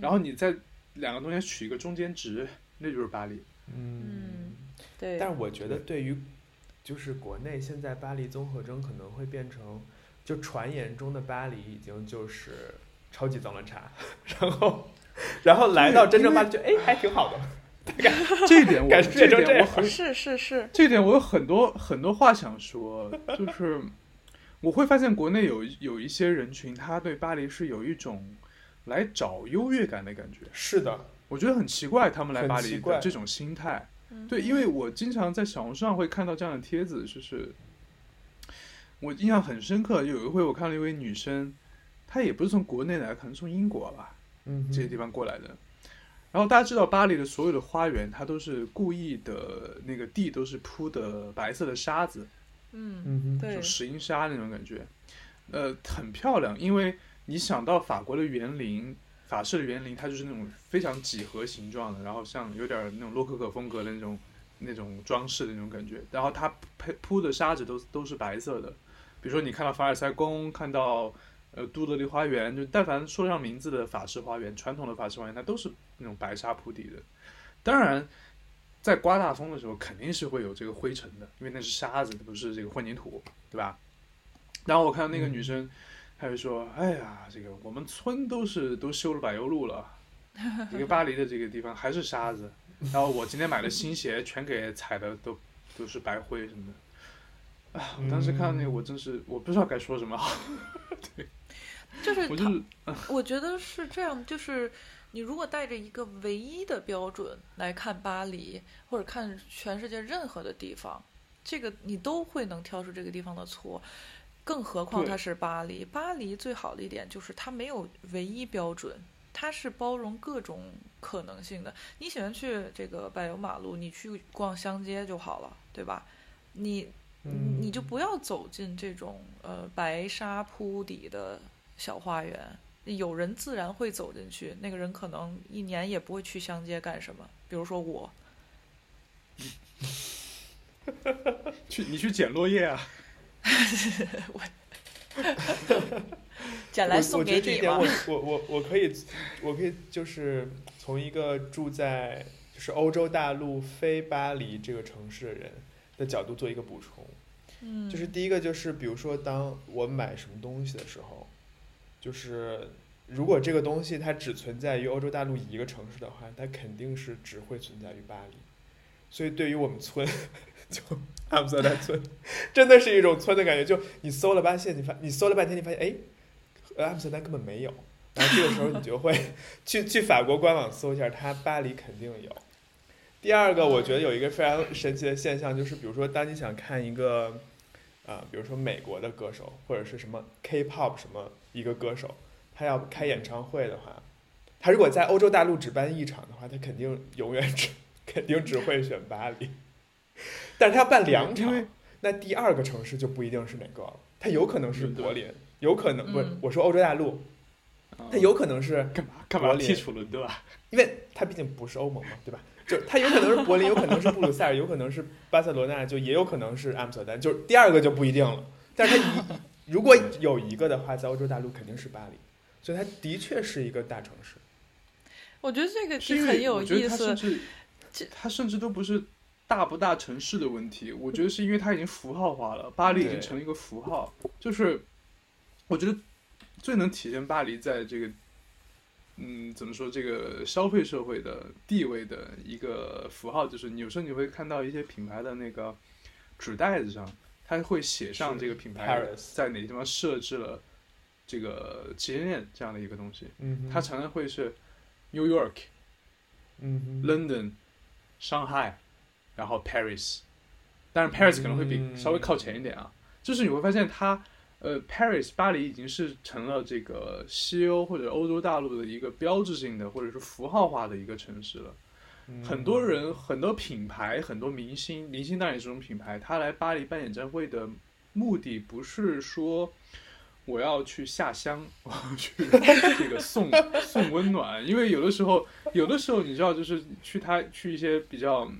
然后你在两个中间取一个中间值，那就是巴黎。嗯，对。但是我觉得对于就是国内现在巴黎综合征可能会变成，就传言中的巴黎已经就是超级脏乱差，然后然后来到真正巴黎就哎还挺好的。这一点我感觉这一点我很是是是，这一点我有很多很多话想说，就是我会发现国内有有一些人群，他对巴黎是有一种来找优越感的感觉。是的，我觉得很奇怪，他们来巴黎的这种心态。嗯对，因为我经常在小红书上会看到这样的帖子，就是我印象很深刻。有一回我看了一位女生，她也不是从国内来，可能从英国吧，嗯这些地方过来的。然后大家知道巴黎的所有的花园，它都是故意的那个地都是铺的白色的沙子，嗯，嗯哼，对就，石英砂那种感觉，呃，很漂亮。因为你想到法国的园林，法式的园林，它就是那种非常几何形状的，然后像有点那种洛可可风格的那种那种装饰的那种感觉。然后它铺铺的沙子都都是白色的，比如说你看到凡尔赛宫，看到呃杜德利花园，就但凡说得上名字的法式花园，传统的法式花园，它都是那种白沙铺底的。当然，在刮大风的时候，肯定是会有这个灰尘的，因为那是沙子，不是这个混凝土，对吧？然后我看到那个女生，她就说：“哎呀，这个我们村都是都修了柏油路了，一个巴黎的这个地方还是沙子。然后我今天买的新鞋 全给踩的都都是白灰什么的。”啊，我当时看到那个，我真是我不知道该说什么好。就是我就是我觉得是这样，就是你如果带着一个唯一的标准来看巴黎，或者看全世界任何的地方，这个你都会能挑出这个地方的错。更何况它是巴黎，巴黎最好的一点就是它没有唯一标准，它是包容各种可能性的。你喜欢去这个柏油马路，你去逛香街就好了，对吧？你嗯你就不要走进这种呃白沙铺底的小花园，有人自然会走进去，那个人可能一年也不会去香街干什么。比如说我，去你去捡落叶啊，我捡来我送给你我觉得这一点嘛我。我我我可以，我可以就是从一个住在就是欧洲大陆非巴黎这个城市的人的角度做一个补充。嗯，就是第一个就是，比如说当我买什么东西的时候，就是如果这个东西它只存在于欧洲大陆一个城市的话，它肯定是只会存在于巴黎。所以对于我们村，就 阿姆斯特丹村，真的是一种村的感觉。就你搜了半天，你发你搜了半天，你发现哎，呃阿姆斯特丹根本没有。然后这个时候你就会 去去法国官网搜一下，它巴黎肯定有。第二个，我觉得有一个非常神奇的现象，就是比如说，当你想看一个，啊、比如说美国的歌手或者是什么 K-pop 什么一个歌手，他要开演唱会的话，他如果在欧洲大陆只办一场的话，他肯定永远只 肯定只会选巴黎。但是他要办两场，那第二个城市就不一定是哪个了，他有可能是柏林，有可能不是嗯我说欧洲大陆，他有可能是干嘛干嘛柏林剔除伦敦啊？因为他毕竟不是欧盟嘛，对吧？就他有可能是柏林，有可能是布鲁塞尔，有可能是巴塞罗那，就也有可能是阿姆斯特丹，就是第二个就不一定了。但是他一如果有一个的话，在欧洲大陆肯定是巴黎，所以它的确是一个大城市。我觉得这个是很有意思。它甚至它甚至都不是大不大城市的问题，我觉得是因为它已经符号化了，巴黎已经成了一个符号，就是我觉得最能体现巴黎在这个。嗯，怎么说这个消费社会的地位的一个符号，就是你有时候你会看到一些品牌的那个纸袋子上，它会写上这个品牌在哪个地方设置了这个旗舰店这样的一个东西，嗯它常常会是 New York、嗯 London、上海，然后 Paris，但是 Paris 可能会比嗯稍微靠前一点啊。就是你会发现它，呃，Paris 巴黎已经是成了这个西欧或者欧洲大陆的一个标志性的或者是符号化的一个城市了。嗯。很多人、很多品牌、很多明星，明星当然也是这种品牌，他来巴黎办演唱会的目的不是说我要去下乡，我要去这个送 送温暖，因为有的时候，有的时候你知道，就是去他去一些比较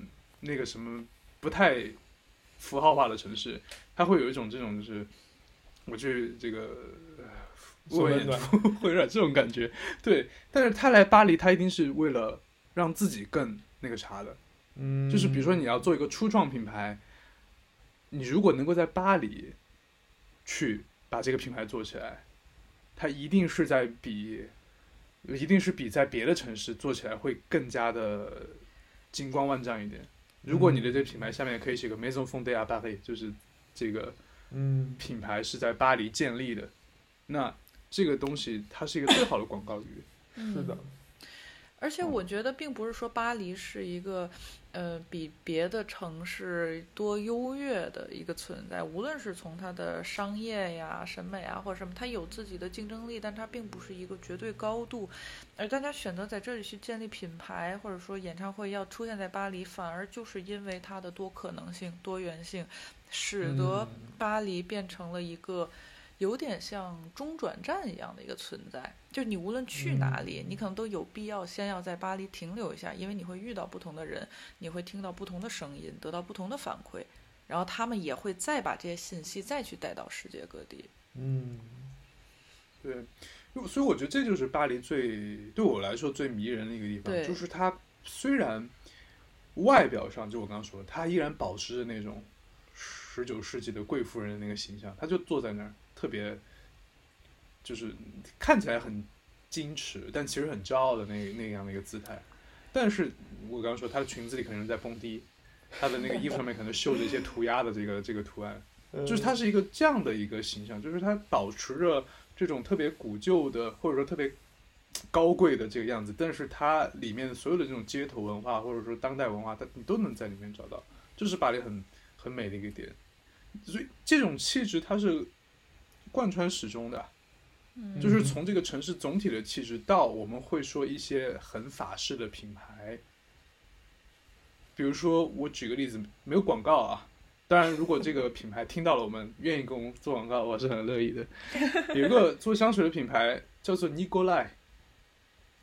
那个什么不太符号化的城市，他会有一种这种就是我去这个呃为演送温暖。出会有点这种感觉，对。但是他来巴黎，他一定是为了让自己更那个啥的，嗯，就是比如说你要做一个初创品牌，你如果能够在巴黎去把这个品牌做起来，它一定是在比，一定是比在别的城市做起来会更加的金光万丈一点。如果你的这个品牌下面可以写个 Maison Fondée à Paris，就是这个嗯。品牌是在巴黎建立的，那这个东西它是一个最好的广告语。是的，而且我觉得并不是说巴黎是一个，呃，比别的城市多优越的一个存在。无论是从它的商业呀、审美啊或者什么，它有自己的竞争力，但它并不是一个绝对高度。而大家选择在这里去建立品牌，或者说演唱会要出现在巴黎，反而就是因为它的多可能性、多元性，使得嗯巴黎变成了一个。有点像中转站一样的一个存在，就是你无论去哪里，你可能都有必要先要在巴黎停留一下，因为你会遇到不同的人，你会听到不同的声音，得到不同的反馈，然后他们也会再把这些信息再去带到世界各地。嗯对，所以我觉得这就是巴黎最对我来说最迷人的一个地方，就是它虽然外表上就我刚刚说的，它依然保持着那种十九世纪的贵妇人的那个形象，她就坐在那儿，特别就是看起来很矜持，但其实很骄傲的那那样的一个姿态。但是我刚刚说，她的裙子里可能在蹦迪，她的那个衣服上面可能绣着一些涂鸦的这个这个图案。就是她是一个这样的一个形象，就是她保持着这种特别古旧的，或者说特别高贵的这个样子，但是它里面所有的这种街头文化，或者说当代文化，它你都能在里面找到，这是巴黎很很美的一个点。所以这种气质它是贯穿始终的，嗯就是从这个城市总体的气质到我们会说一些很法式的品牌，比如说我举个例子，没有广告啊。当然，如果这个品牌听到了我们愿意跟我们做广告，我是很乐意的。有一个做香水的品牌叫做 Nicolai，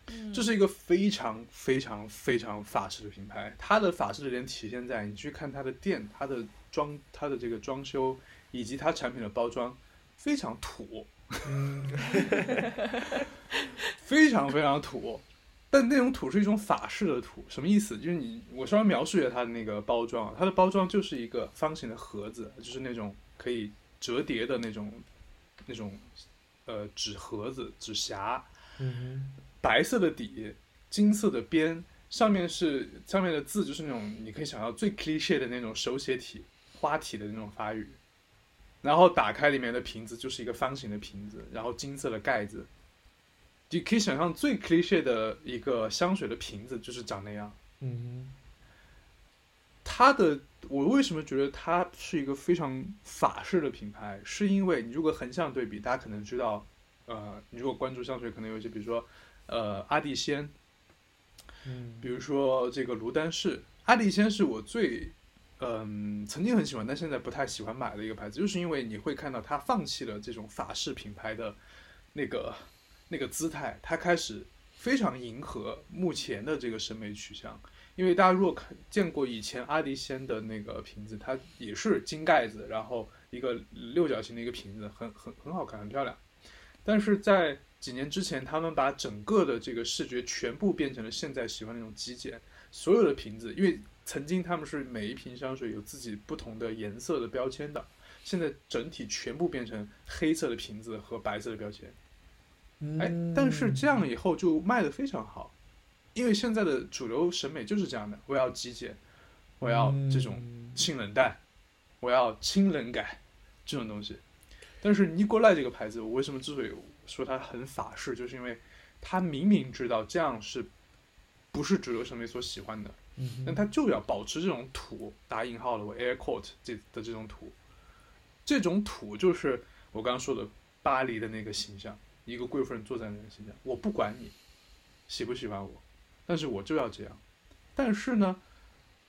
嗯这是一个非常非常非常法式的品牌。它的法式的点体现在你去看它的店、它的装、它的这个装修以及它产品的包装，非常土，嗯 非常非常土。但那种土是一种法式的土，什么意思？就是你我稍微描述一下它的那个包装啊，它的包装就是一个方形的盒子，就是那种可以折叠的那种那种呃纸盒子、纸匣，嗯白色的底，金色的边，上面是上面的字就是那种你可以想到最 cliche 的那种手写体、花体的那种法语。然后打开里面的瓶子就是一个方形的瓶子，然后金色的盖子。你可以想象最 cliche 的一个香水的瓶子就是长那样。嗯它的我为什么觉得它是一个非常法式的品牌？是因为你如果横向对比，大家可能知道，呃，你如果关注香水，可能有一些，比如说，呃，阿蒂仙，嗯比如说这个卢丹氏，阿蒂仙是我最，嗯、曾经很喜欢，但现在不太喜欢买的一个牌子，就是因为你会看到它放弃了这种法式品牌的那个那个姿态，它开始非常迎合目前的这个审美取向。因为大家如果看见过以前阿迪仙的那个瓶子，它也是金盖子，然后一个六角形的一个瓶子，很很很好看，很漂亮。但是在几年之前，他们把整个的这个视觉全部变成了现在喜欢那种极简，所有的瓶子，因为曾经他们是每一瓶香水有自己不同的颜色的标签的，现在整体全部变成黑色的瓶子和白色的标签。嗯，哎，但是这样以后就卖的非常好，因为现在的主流审美就是这样的，我要极简，我要这种嗯性冷淡，我要清冷感这种东西。但是尼古赖这个牌子，我为什么之所以说它很法式，就是因为它明明知道这样是不是主流审美所喜欢的，嗯但他就要保持这种土打引号的我 air quote 这的这种土，这种土就是我刚刚说的巴黎的那个形象，一个贵妇人坐在那个形象，我不管你喜不喜欢我，但是我就要这样。但是呢，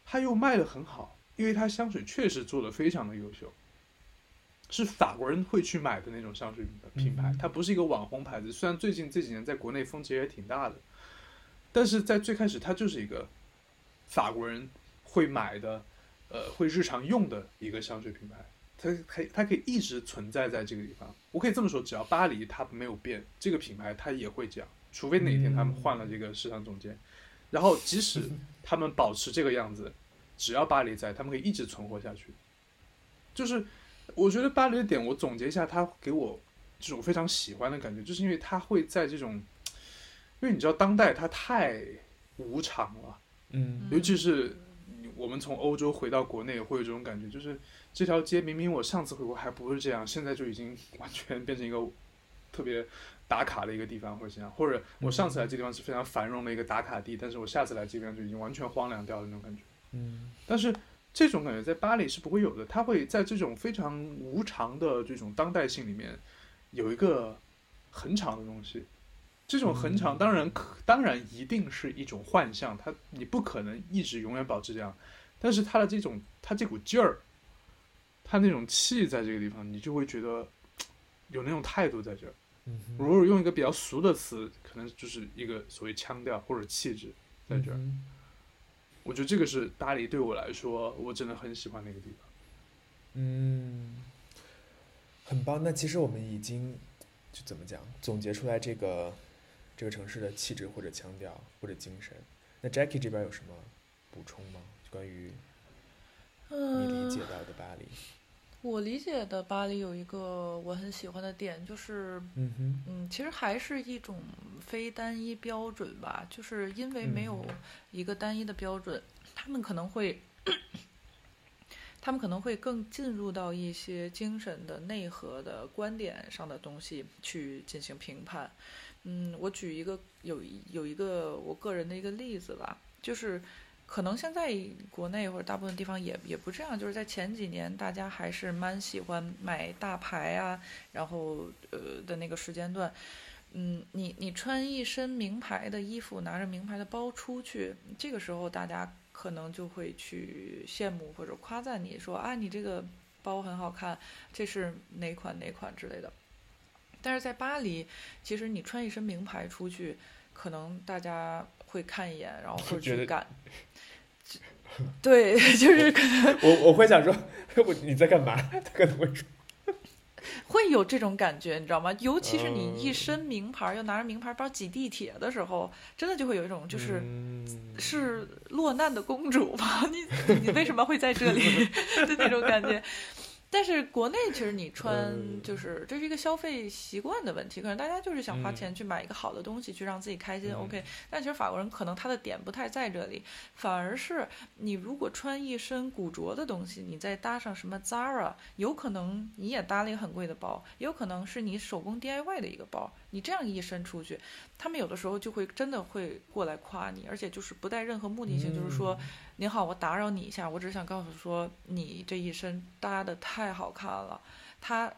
他又卖的很好，因为他香水确实做的非常的优秀，是法国人会去买的那种香水品牌嗯，它不是一个网红牌子。虽然最近这几年在国内风其实也挺大的，但是在最开始它就是一个法国人会买的，呃，会日常用的一个香水品牌。它可以，它可以一直存在在这个地方。我可以这么说，只要巴黎它没有变，这个品牌它也会这样，除非哪天他们换了这个市场总监。然后即使 他们保持这个样子，只要巴黎在，他们可以一直存活下去。就是我觉得巴黎的点，我总结一下，它给我这种非常喜欢的感觉，就是因为它会在这种，因为你知道当代它太无常了，嗯尤其是我们从欧洲回到国内，会有这种感觉，就是这条街明明我上次回国还不是这样，现在就已经完全变成一个特别打卡的一个地方，或者这样，或者我上次来这地方是非常繁荣的一个打卡地，但是我下次来这边就已经完全荒凉掉了那种感觉。嗯但是这种感觉在巴黎是不会有的，它会在这种非常无常的这种当代性里面有一个很长的东西。这种恒长，嗯当然可，当然一定是一种幻象，它你不可能一直永远保持这样，但是它的这种，它这股劲儿，它那种气在这个地方，你就会觉得有那种态度在这儿。如果用一个比较俗的词，可能就是一个所谓腔调或者气质在这儿。嗯我觉得这个是巴黎对我来说，我真的很喜欢那个地方。嗯，很棒。那其实我们已经就怎么讲，总结出来这个这个城市的气质或者腔调或者精神。那 Jackie 这边有什么补充吗？关于你理解嗯，到的巴黎？我理解的巴黎有一个我很喜欢的点，就是嗯哼，嗯，其实还是一种非单一标准吧，就是因为没有嗯一个单一的标准，他们可能会，他们可能会更进入到一些精神的内核的观点上的东西去进行评判。嗯，我举一个有有一个我个人的一个例子吧，就是可能现在国内或者大部分地方也也不这样，就是在前几年大家还是蛮喜欢买大牌啊，然后呃的那个时间段，嗯，你你穿一身名牌的衣服，拿着名牌的包出去，这个时候大家可能就会去羡慕或者夸赞你说啊，你这个包很好看，这是哪款哪款之类的。但是在巴黎，其实你穿一身名牌出去，可能大家会看一眼，然后会 去赶。对，就是可能我我会想说，我你在干嘛？他可能会说，会有这种感觉，你知道吗？尤其是你一嗯身名牌，又拿着名牌包挤地铁的时候，真的就会有一种就是。嗯是落难的公主吗？你你为什么会在这里的那种感觉？但是国内其实你 穿嗯。就是这是一个消费习惯的问题，可能大家就是想花嗯。钱去买一个好的东西，去让自己开心。嗯。OK，但其实法国人可能他的点不太在这里，反而是你如果穿一身古着的东西，你再搭上什么 Zara，有可能你也搭了一个很贵的包，也有可能是你手工 DIY 的一个包，你这样一身出去，他们有的时候就会真的会过来夸你，而且就是不带任何目的性，就是说，您好，我打扰你一下，我只是想告诉说，你这一身搭的太好看了，它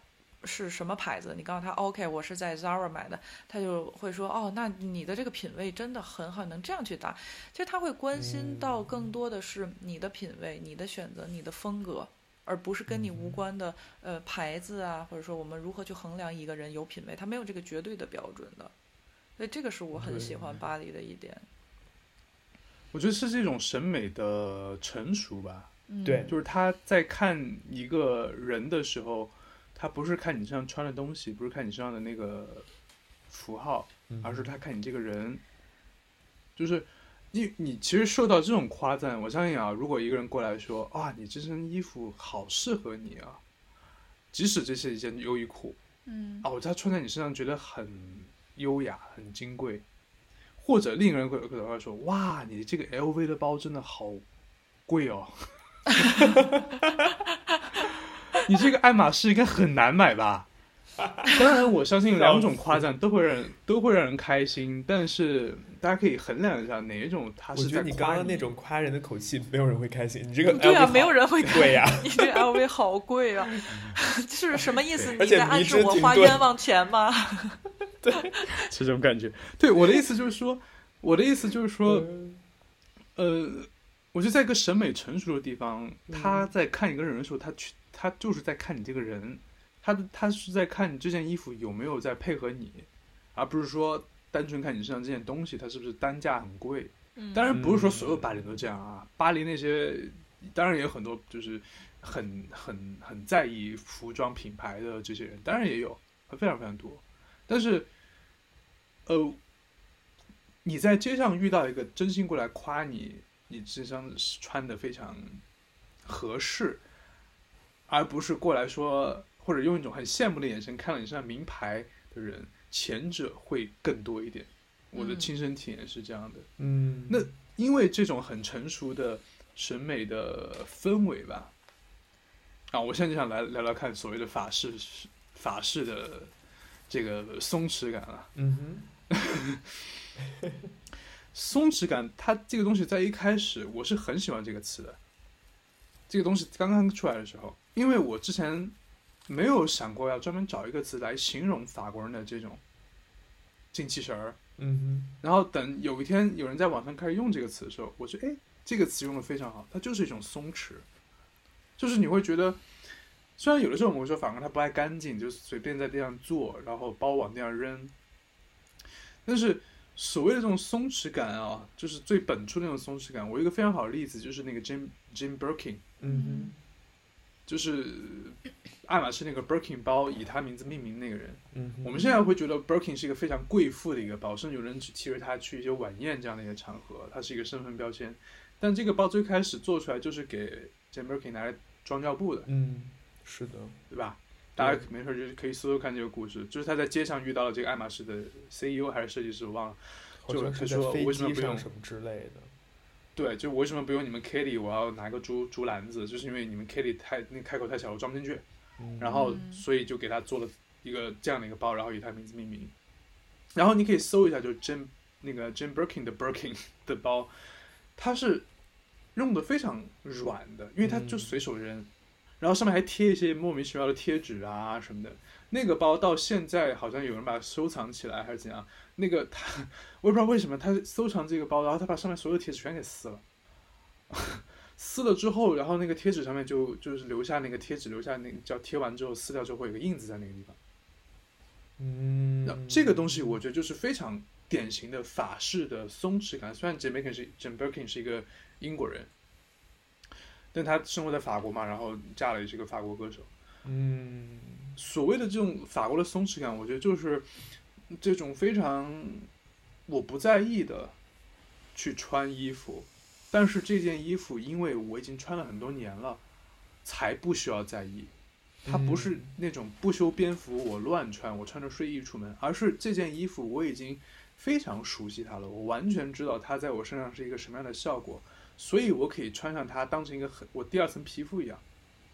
是什么牌子？你告诉他 OK，我是在 Zara 买的，他就会说哦，那你的这个品味真的很好，能这样去搭。其实他会关心到更多的是你的品味、你的选择、你的风格。而不是跟你无关的，呃，牌子啊，或者说我们如何去衡量一个人有品味，他没有这个绝对的标准的，所以这个是我很喜欢巴黎的一点。我觉得是这种审美的成熟吧，嗯、对就是他在看一个人的时候，他不是看你身上穿的东西，不是看你身上的那个符号，嗯而是他看你这个人。就是你你其实受到这种夸赞，我相信啊，如果一个人过来说啊，你这身衣服好适合你啊，即使这是一件优衣库，嗯哦，它穿在你身上觉得很优雅、很金贵，或者另一个人会可能会说：“哇，你这个 LV 的包真的好贵哦，你这个爱马仕应该很难买吧？”当然，我相信两种夸赞都会让人都会让人开心，但是大家可以衡量一下哪一种他我是在觉得你刚刚那种夸人的口气，没有人会开心。你这个对啊，没有人会贵呀、你这 LV 好贵啊，是什么意思？你在暗示我花冤枉钱吗？对是这种感觉。对，我的意思就是说，我的意思就是说，嗯呃，我觉得在一个审美成熟的地方，嗯他在看一个人的时候，他去他就是在看你这个人，他他是在看你这件衣服有没有在配合你，而不是说单纯看你身上这件东西它是不是单价很贵。嗯当然不是说所有巴黎都这样啊，巴黎那些当然也有很多就是很很很在意服装品牌的这些人，当然也有，非常非常多。但是，呃，你在街上遇到一个真心过来夸你，你这身穿的非常合适，而不是过来说或者用一种很羡慕的眼神看了你身上名牌的人，前者会更多一点。我的嗯亲身体验是这样的。嗯，那因为这种很成熟的审美的氛围吧，啊，我现在就想来聊聊看所谓的法式法式的这个松弛感啊，嗯松弛感，它这个东西在一开始我是很喜欢这个词的。这个东西刚刚出来的时候，因为我之前没有想过要专门找一个词来形容法国人的这种精气神儿，嗯哼，嗯然后等有一天有人在网上开始用这个词的时候，我觉得哎，这个词用的非常好，它就是一种松弛，就是你会觉得，虽然有的时候我们会说法国人他不爱干净，就随便在地上坐，然后包往地上扔，但是所谓的这种松弛感啊，就是最本初的那种松弛感。我有一个非常好。的例子就是那个 Jim Jim Birkin，嗯哼就是爱马仕那个 Birkin 包以他名字命名那个人。嗯，我们现在会觉得 Birkin 是一个非常贵妇的一个包，甚至有人去提着它去一些晚宴这样的一些场合，它是一个身份标签。但这个包最开始做出来就是给 j a m Birkin 拿来装尿布的，嗯，是的，对吧？大家没事就是可以搜搜看这个故事，就是他在街上遇到了这个爱马仕的 CEO 还是设计师，我忘了。好就是在飞说为什么机不用上什么之类的。对，就我为什么不用你们 Kitty，我要拿个竹竹篮子，就是因为你们 Kitty 太那开口太小，我装不进去。嗯然后嗯所以就给他做了一个这样的一个包，然后以他名字命名。然后你可以搜一下，就是 Jim 那个 Jim Birkin 的 Birkin 的包，它是用的非常软的，因为它就嗯随手扔，然后上面还贴一些莫名其妙的贴纸啊什么的。那个包到现在好像有人把它收藏起来还是怎样？那个他 我也不知道为什么他收藏这个包，然后他把上面所有的贴纸全给撕了。撕了之后，然后那个贴纸上面就就是留下那个贴纸，留下那个叫贴完之后撕掉之后会有个印子在那个地方。嗯那，这个东西我觉得就是非常典型的法式的松弛感。虽然 Jim Birkin 是 j a m b i r k i n 是一个英国人，但他生活在法国嘛，然后嫁了也是个法国歌手。嗯所谓的这种法国的松弛感，我觉得就是这种非常我不在意的去穿衣服，但是这件衣服因为我已经穿了很多年了，才不需要在意。它不是那种不修边幅我乱穿，我穿着睡衣出门，而是这件衣服我已经非常熟悉它了，我完全知道它在我身上是一个什么样的效果，所以我可以穿上它当成一个很我第二层皮肤一样，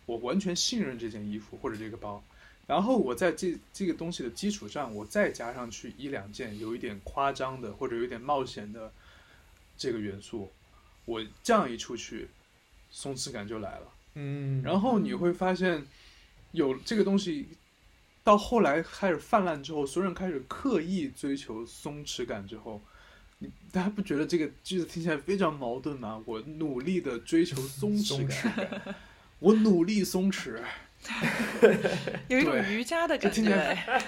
我完全信任这件衣服或者这个包，然后我在这这个东西的基础上，我再加上去一两件有一点夸张的或者有一点冒险的这个元素，我这样一出去，松弛感就来了。嗯，然后你会发现，有这个东西，到后来开始泛滥之后，所有人开始刻意追求松弛感之后，你大家不觉得这个句子听起来非常矛盾吗？我努力的追求 松弛感，弛感，我努力松弛，有一种瑜伽的感这听起觉来。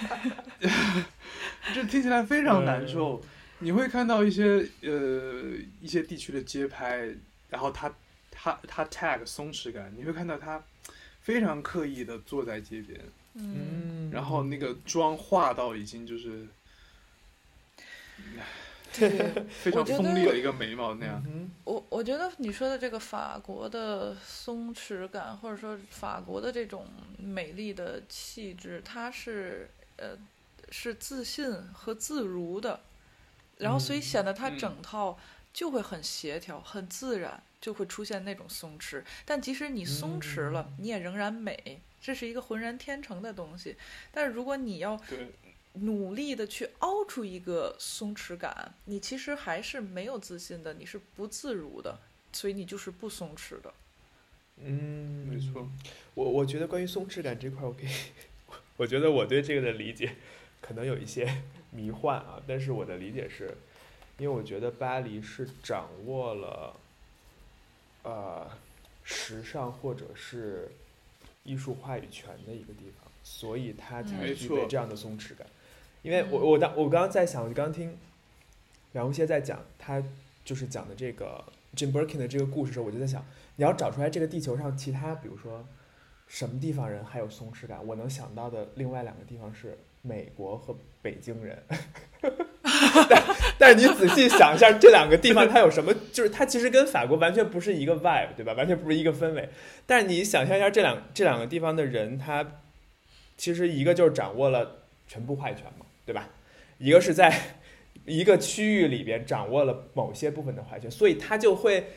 这听起来非常难受。你会看到一些呃一些地区的街拍，然后他他他 tag 松弛感，你会看到他非常刻意的坐在街边，嗯，嗯，然后那个妆化到已经就是非常锋利的一个眉毛那样。嗯我我觉得你说的这个法国的松弛感，或者说法国的这种美丽的气质，它是呃是自信和自如的，然后所以嗯显得它嗯整套就会很协调、很自然，就会出现那种松弛。但即使你松弛了，你也仍然美，这是一个浑然天成的东西。但是如果你要，努力的去凹出一个松弛感，你其实还是没有自信的，你是不自如的，所以你就是不松弛的。嗯，没错。我我觉得关于松弛感这块儿，我可以，我觉得我对这个的理解可能有一些迷幻啊，但是我的理解是，因为我觉得巴黎是掌握了，呃，时尚或者是艺术话语权的一个地方。所以它才嗯具备这样的松弛感。因为我嗯我当我刚刚在想，我刚刚听梁红歇在讲他就是讲的这个 Jim Birkin 的这个故事的时候，我就在想，你要找出来这个地球上其他，比如说什么地方人还有松弛感，我能想到的另外两个地方是美国和北京人。但但是你仔细想一下，这两个地方它有什么？就是它其实跟法国完全不是一个 vibe，对吧？完全不是一个氛围。但是你想象一下，这两这两个地方的人，他其实一个就是掌握了全部话语权嘛，对吧？一个是在一个区域里边掌握了某些部分的话语权，所以他就会，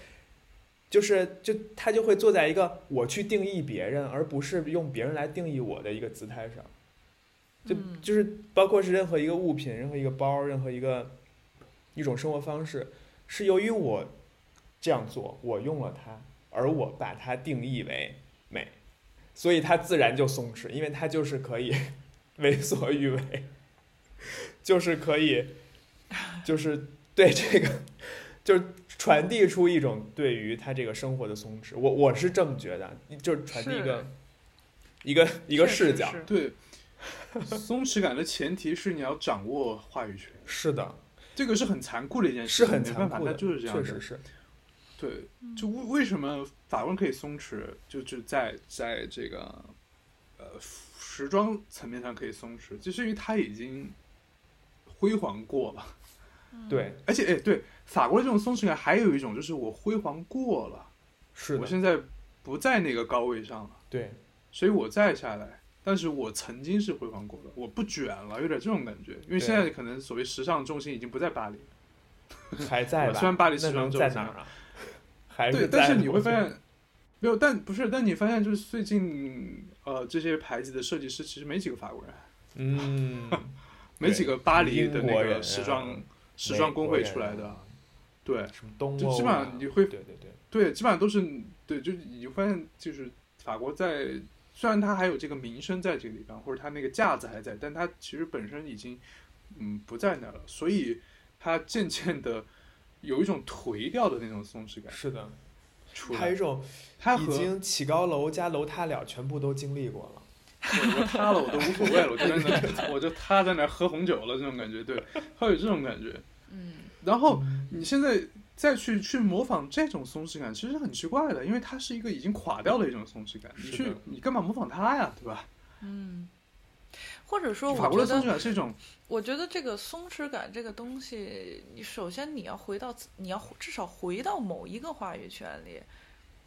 就是就他就会坐在一个我去定义别人，而不是用别人来定义我的一个姿态上。就嗯就是包括是任何一个物品、任何一个包、任何一个一种生活方式，是由于我这样做，我用了它，而我把它定义为美，所以它自然就松弛，因为它就是可以 为所欲为，就是可以，就是对这个，就是传递出一种对于他这个生活的松弛。我我是这么觉得，就是传递一个一个一个视角。对，松弛感的前提是你要掌握话语权，是的，这个是很残酷的一件事是很残酷的，就是这样的。确实是。对，就为为什么法国人可以松弛，就就在在这个呃时装层面上可以松弛，就是因为他已经辉煌过了。对，而且哎，对法国的这种松弛感，还有一种就是我辉煌过了，是，我现在不在那个高位上了，对，所以我再下来。但是我曾经是辉煌过的，我不卷了，有点这种感觉。因为现在可能所谓时尚重心已经不在巴黎，还在吧？虽然巴黎时装周三在哪儿啊？还对，但是你会发现，没有，但不是，但你发现就是最近呃这些牌子的设计师其实没几个法国人，嗯，没几个巴黎的那个时装、时装工会出来的对什么东欧啊，就基本上你会对对对，对，基本上都是对，就你会发现就是法国在虽然它还有这个名声在这个地方，或者它那个架子还在，但它其实本身已经嗯不在那儿了，所以它渐渐的有一种颓掉的那种松弛感是的，还有一。种已它和经起高楼加楼塌了，全部都经历过了。我我塌了我都无所谓了，我就在那，我就塌在那儿喝红酒了，这种感觉，对，会有这种感觉。嗯，然后嗯你现在再去去模仿这种松弛感，其实很奇怪的，因为它是一个已经垮掉的一种松弛感，你去你干嘛模仿它呀，对吧？嗯，或者说，法国的松弛我觉得，感是一种，我觉得这个松弛感这个东西，你首先你要回到，你要至少回到某一个话语权里。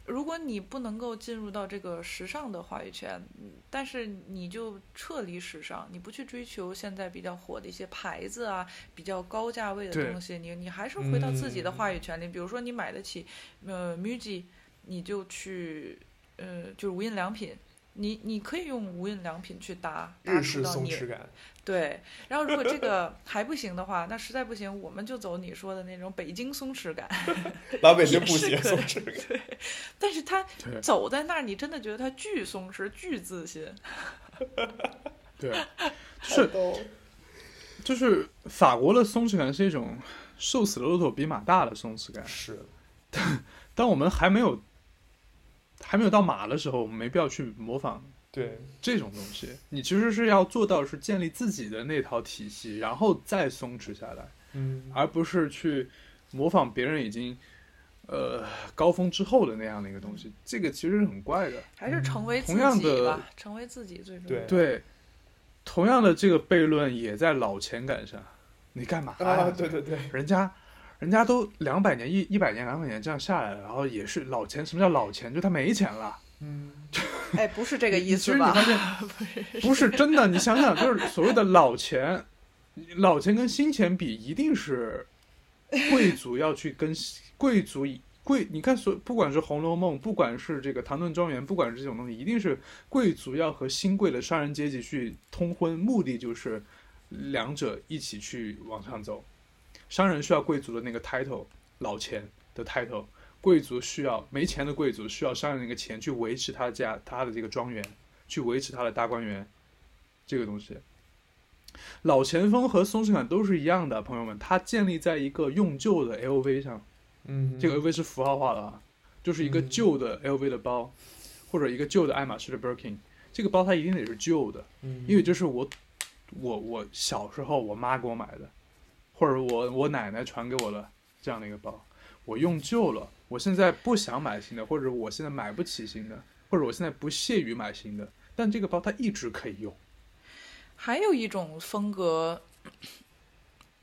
如果你不能够进入到这个时尚的话语权，嗯但是你就撤离时尚，你不去追求现在比较火的一些牌子啊，比较高价位的东西，你你还是回到自己的嗯话语权里。比如说你买得起，呃，MUJI，你就去，呃，就是无印良品。你你可以用无印良品去搭搭出松弛感，对，然后如果这个还不行的话，那实在不行，我们就走你说的那种北京松弛感。老北京不行，松弛感。但是他走在那儿，你真的觉得他巨松弛、巨自信。对，是就是法国的松弛感是一种瘦死的骆驼比马大的松弛感。是当我们还没有还没有到马的时候，我们没必要去模仿对，这种东西，你其实是要做到是建立自己的那套体系，然后再松弛下来，嗯，而不是去模仿别人已经呃高峰之后的那样的一个东西。这个其实是很怪的。还是成为自同样的，成为自己最重要。对对，同样的这个悖论也在老钱感上。你干嘛呀？啊，对对对，人家。人家都两百年、一一百年、两百年这样下来了，然后也是老钱。什么叫老钱？就他没钱了。嗯，哎，不是这个意思吧？不是真的，你想想，就是所谓的老钱，老钱跟新钱比，一定是贵族要去跟 贵族贵。你看所不管是《红楼梦》，不管是这个《唐顿庄园》，不管是这种东西，一定是贵族要和新贵的商人阶级去通婚，目的就是两者一起去往上走。商人需要贵族的那个 title，老钱的 title。贵族需要没钱的贵族需要商人那个钱去维持他的家他的这个庄园，去维持他的大观园，这个东西。老前锋和松弛感都是一样的，朋友们，它建立在一个用旧的 LV 上，嗯，这个 LV 是符号化的啊，就是一个嗯旧的 LV 的包，或者一个旧的爱马仕的 Birkin，这个包它一定得是旧的，嗯因为这是我我我小时候我妈给我买的，或者我我奶奶传给我的这样的一个包，我用旧了，我现在不想买新的，或者我现在买不起新的，或者我现在不屑于买新的，但这个包它一直可以用。还有一种风格，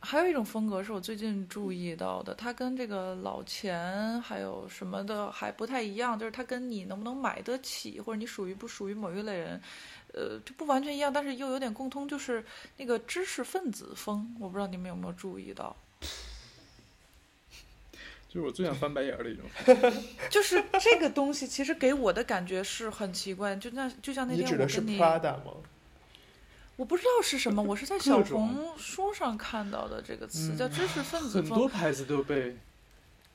还有一种风格是我最近注意到的，它跟这个老钱还有什么的还不太一样，就是它跟你能不能买得起，或者你属于不属于某一类人，呃，就不完全一样，但是又有点共通，就是那个知识分子风，我不知道你们有没有注意到。就是我最想翻白眼儿的一种。就是这个东西，其实给我的感觉是很奇怪，就那就像那你指的是天我跟你，Prada 吗？我不知道是什么，我是在 小红书上看到的这个词，叫知识分子风很。多牌子都被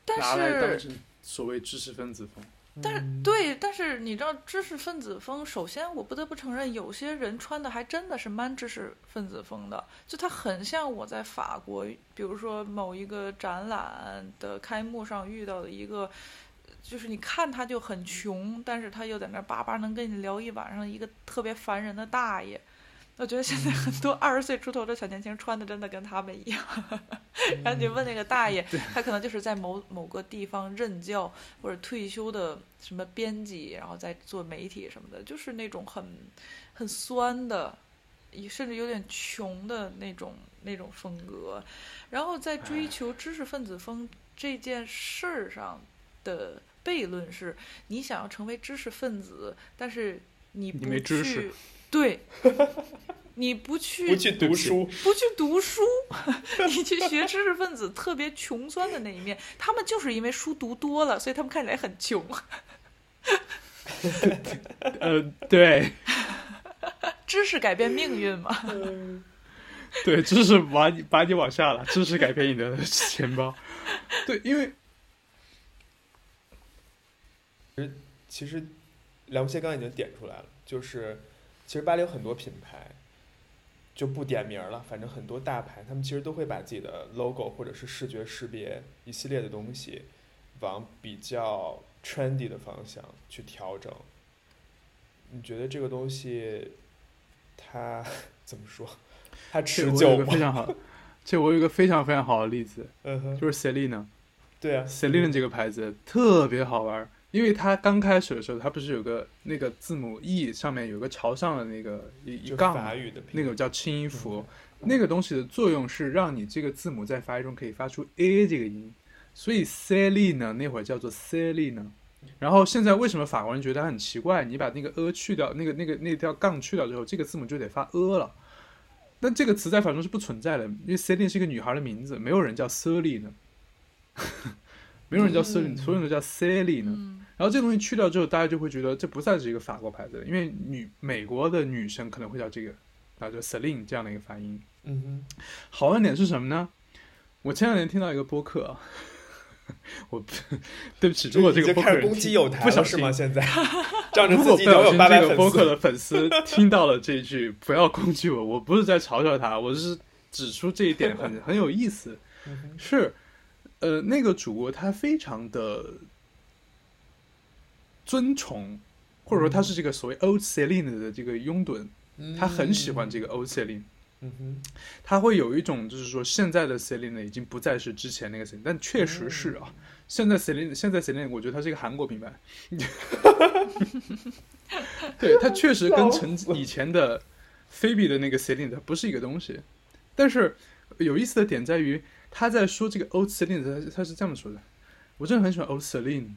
但拿来当是，成所谓知识分子风。但是嗯对，但是你知道知识分子风，首先我不得不承认，有些人穿的还真的是蛮知识分子风的，就他很像我在法国，比如说某一个展览的开幕上遇到的一个。就是你看他就很穷，但是他又在那叭叭能跟你聊一晚上，一个特别烦人的大爷。我觉得现在很多二十岁出头的小年轻穿的真的跟他们一样。然后你问那个大爷，他可能就是在某某个地方任教或者退休的什么编辑，然后在做媒体什么的，就是那种很很酸的，甚至有点穷的那种那种风格。然后在追求知识分子风这件事儿上的悖论是，你想要成为知识分子，但是你不你没知识去，对，你不去不去读书，不去读书，你去学知识分子特别穷酸的那一面，他们就是因为书读多了，所以他们看起来很穷。呃，对知识改变命运嘛，对，知识把你把你往下了，知识改变你的钱包。对，因为其实其实梁无谢刚刚已经点出来了，就是其实巴黎有很多品牌，就不点名了，反正很多大牌，他们其实都会把自己的 logo 或者是视觉识别一系列的东西，往比较 trendy 的方向去调整。你觉得这个东西，它 怎么说？它这持久吗非？常好，这我有一个非常非常好的例子，嗯哼，就是 Celine。对啊 Celine 这个牌子特别好玩儿，因为它刚开始的时候，它不是有个那个字母 E 上面有个朝上的那个一一杠嘛，法语的那个叫清音符。那个东西的作用是让你这个字母在发音中可以发出 a 这个音，所以 Celine 呢那会儿叫做 Celine。然后现在为什么法国人觉得它很奇怪？你把那个 a 去掉，那个那个那条杠去掉之后，这个字母就得发 a 了。但这个词在法中是不存在的，因为 Celine 是一个女孩的名字，没有人叫 Celine，没有人叫 Celine，、嗯所有人都叫 Celine。嗯，然后这东西去掉之后，大家就会觉得这不再是一个法国牌子了，因为女美国的女生可能会叫这个，啊，就 Celine 这样的一个发音。嗯哼，好玩点是什么呢？我前两天听到一个播客啊，我 对不起，如果这个播客攻击有台不小了是吗？心，现在 仗着如自己果不小心能有八百这个播客，的粉丝听到了这一句，不要攻击我，我不是在嘲笑他，我是指出这一点很 很有意思。嗯是，呃，那个主播他非常的尊崇，或者说他是这个所谓 Old Celine 的这个拥趸，他很喜欢这个 Old Celine，嗯哼，他会有一种就是说现在的 Celine 已经不再是之前那个 Celine，但确实是啊，现在 Celine 现在 Celine 我觉得它是一个韩国品牌，对，它确实跟曾以前的菲比的那个 Celine 它不是一个东西，但是有意思的点在于他在说这个 Old Celine，他他是这么说的，我真的很喜欢 Old Celine。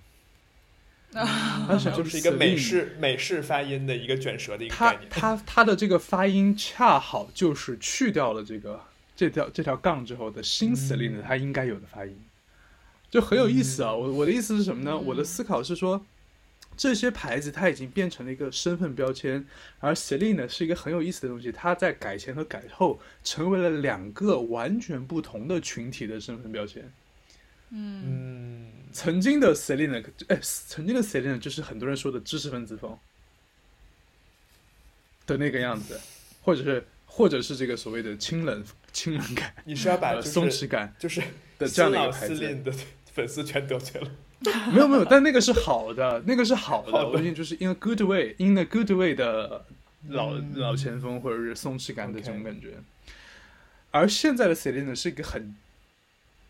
他想就是一个美式美式发音的一个卷舌的一个他概念。他他的这个发音恰好就是去掉了这个这条这条杠之后的新 Celine 它应该有的发音，就很有意思啊。我我的意思是什么呢？我的思考是说，这些牌子它已经变成了一个身份标签，而 Celine 呢是一个很有意思的东西，它在改前和改后成为了两个完全不同的群体的身份标签。嗯，嗯，曾经的 Selina，哎，曾经的 Selina 就是很多人说的知识分子风的那个样子，或者是或者是这个所谓的清冷清冷感、你是要把呃就是松弛感就是的这样的一个牌子。的粉丝全得罪了。没有没有，但那个是好的，那个是好的，好的我觉得就是 in a good way，in a good way 的老、嗯老前锋或者是松弛感的这种感觉。而现在的 Selina，是一个很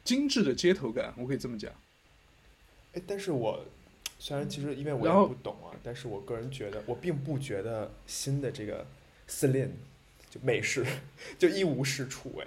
精致的街头感，我可以这么讲。哎，但是我虽然其实因为我也不懂啊，但是我个人觉得，我并不觉得新的这个 Celine 就美式就一无是处哎。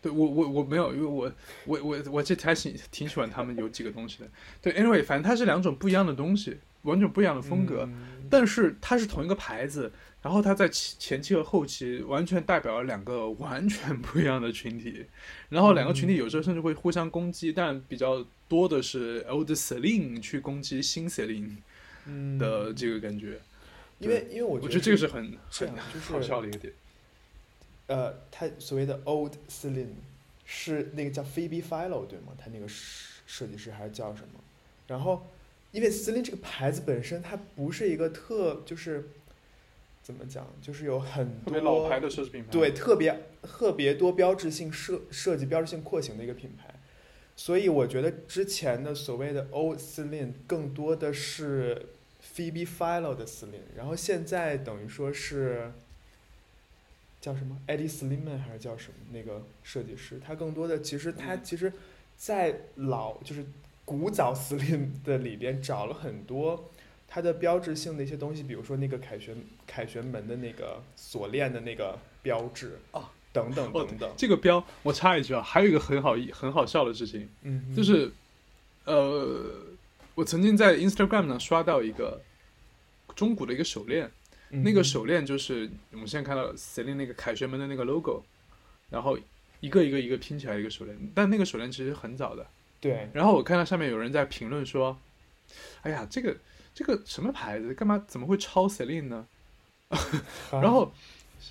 对我我我没有，因为我我我我这还挺挺喜欢他们有几个东西的。对，anyway，反正它是两种不一样的东西，完全不一样的风格。嗯但是它是同一个牌子，然后它在前前期和后期完全代表了两个完全不一样的群体，然后两个群体有时候甚至会互相攻击，但比较多的是 old Celine 去攻击新 Celine 嗯的这个感觉，因为因为我我觉得这个是很这很就是好笑的一个点。呃，他所谓的 Old Celine 是那个叫 Phoebe Philo 对吗？他那个设设计师还是叫什么？然后，因为 Celine 这个牌子本身它不是一个特就是怎么讲，就是有很多特别老牌的奢侈品牌，对，特别特别多标志性设设计、标志性廓形的一个品牌，所以我觉得之前的所谓的 Old Celine 更多的是 Phoebe Philo 的 Celine，然后现在等于说是叫什么？Eddie Sliman 还是叫什么？那个设计师，他更多的其实他嗯。其实，在老就是古早 Celine 的里边找了很多。它的标志性的一些东西，比如说那个凯旋凯旋门的那个锁链的那个标志啊，等等哦等等，这个标我插一句啊，还有一个很好很好笑的事情，嗯，就是，呃，我曾经在 Instagram 上刷到一个中古的一个手链，嗯那个手链就是我们现在看到 Celine 那个凯旋门的那个 logo，然后一个一个一个拼起来一个手链，但那个手链其实很早的。对，然后我看到上面有人在评论说：“哎呀，这个这个什么牌子，干嘛怎么会抄 Celine 呢？”然后，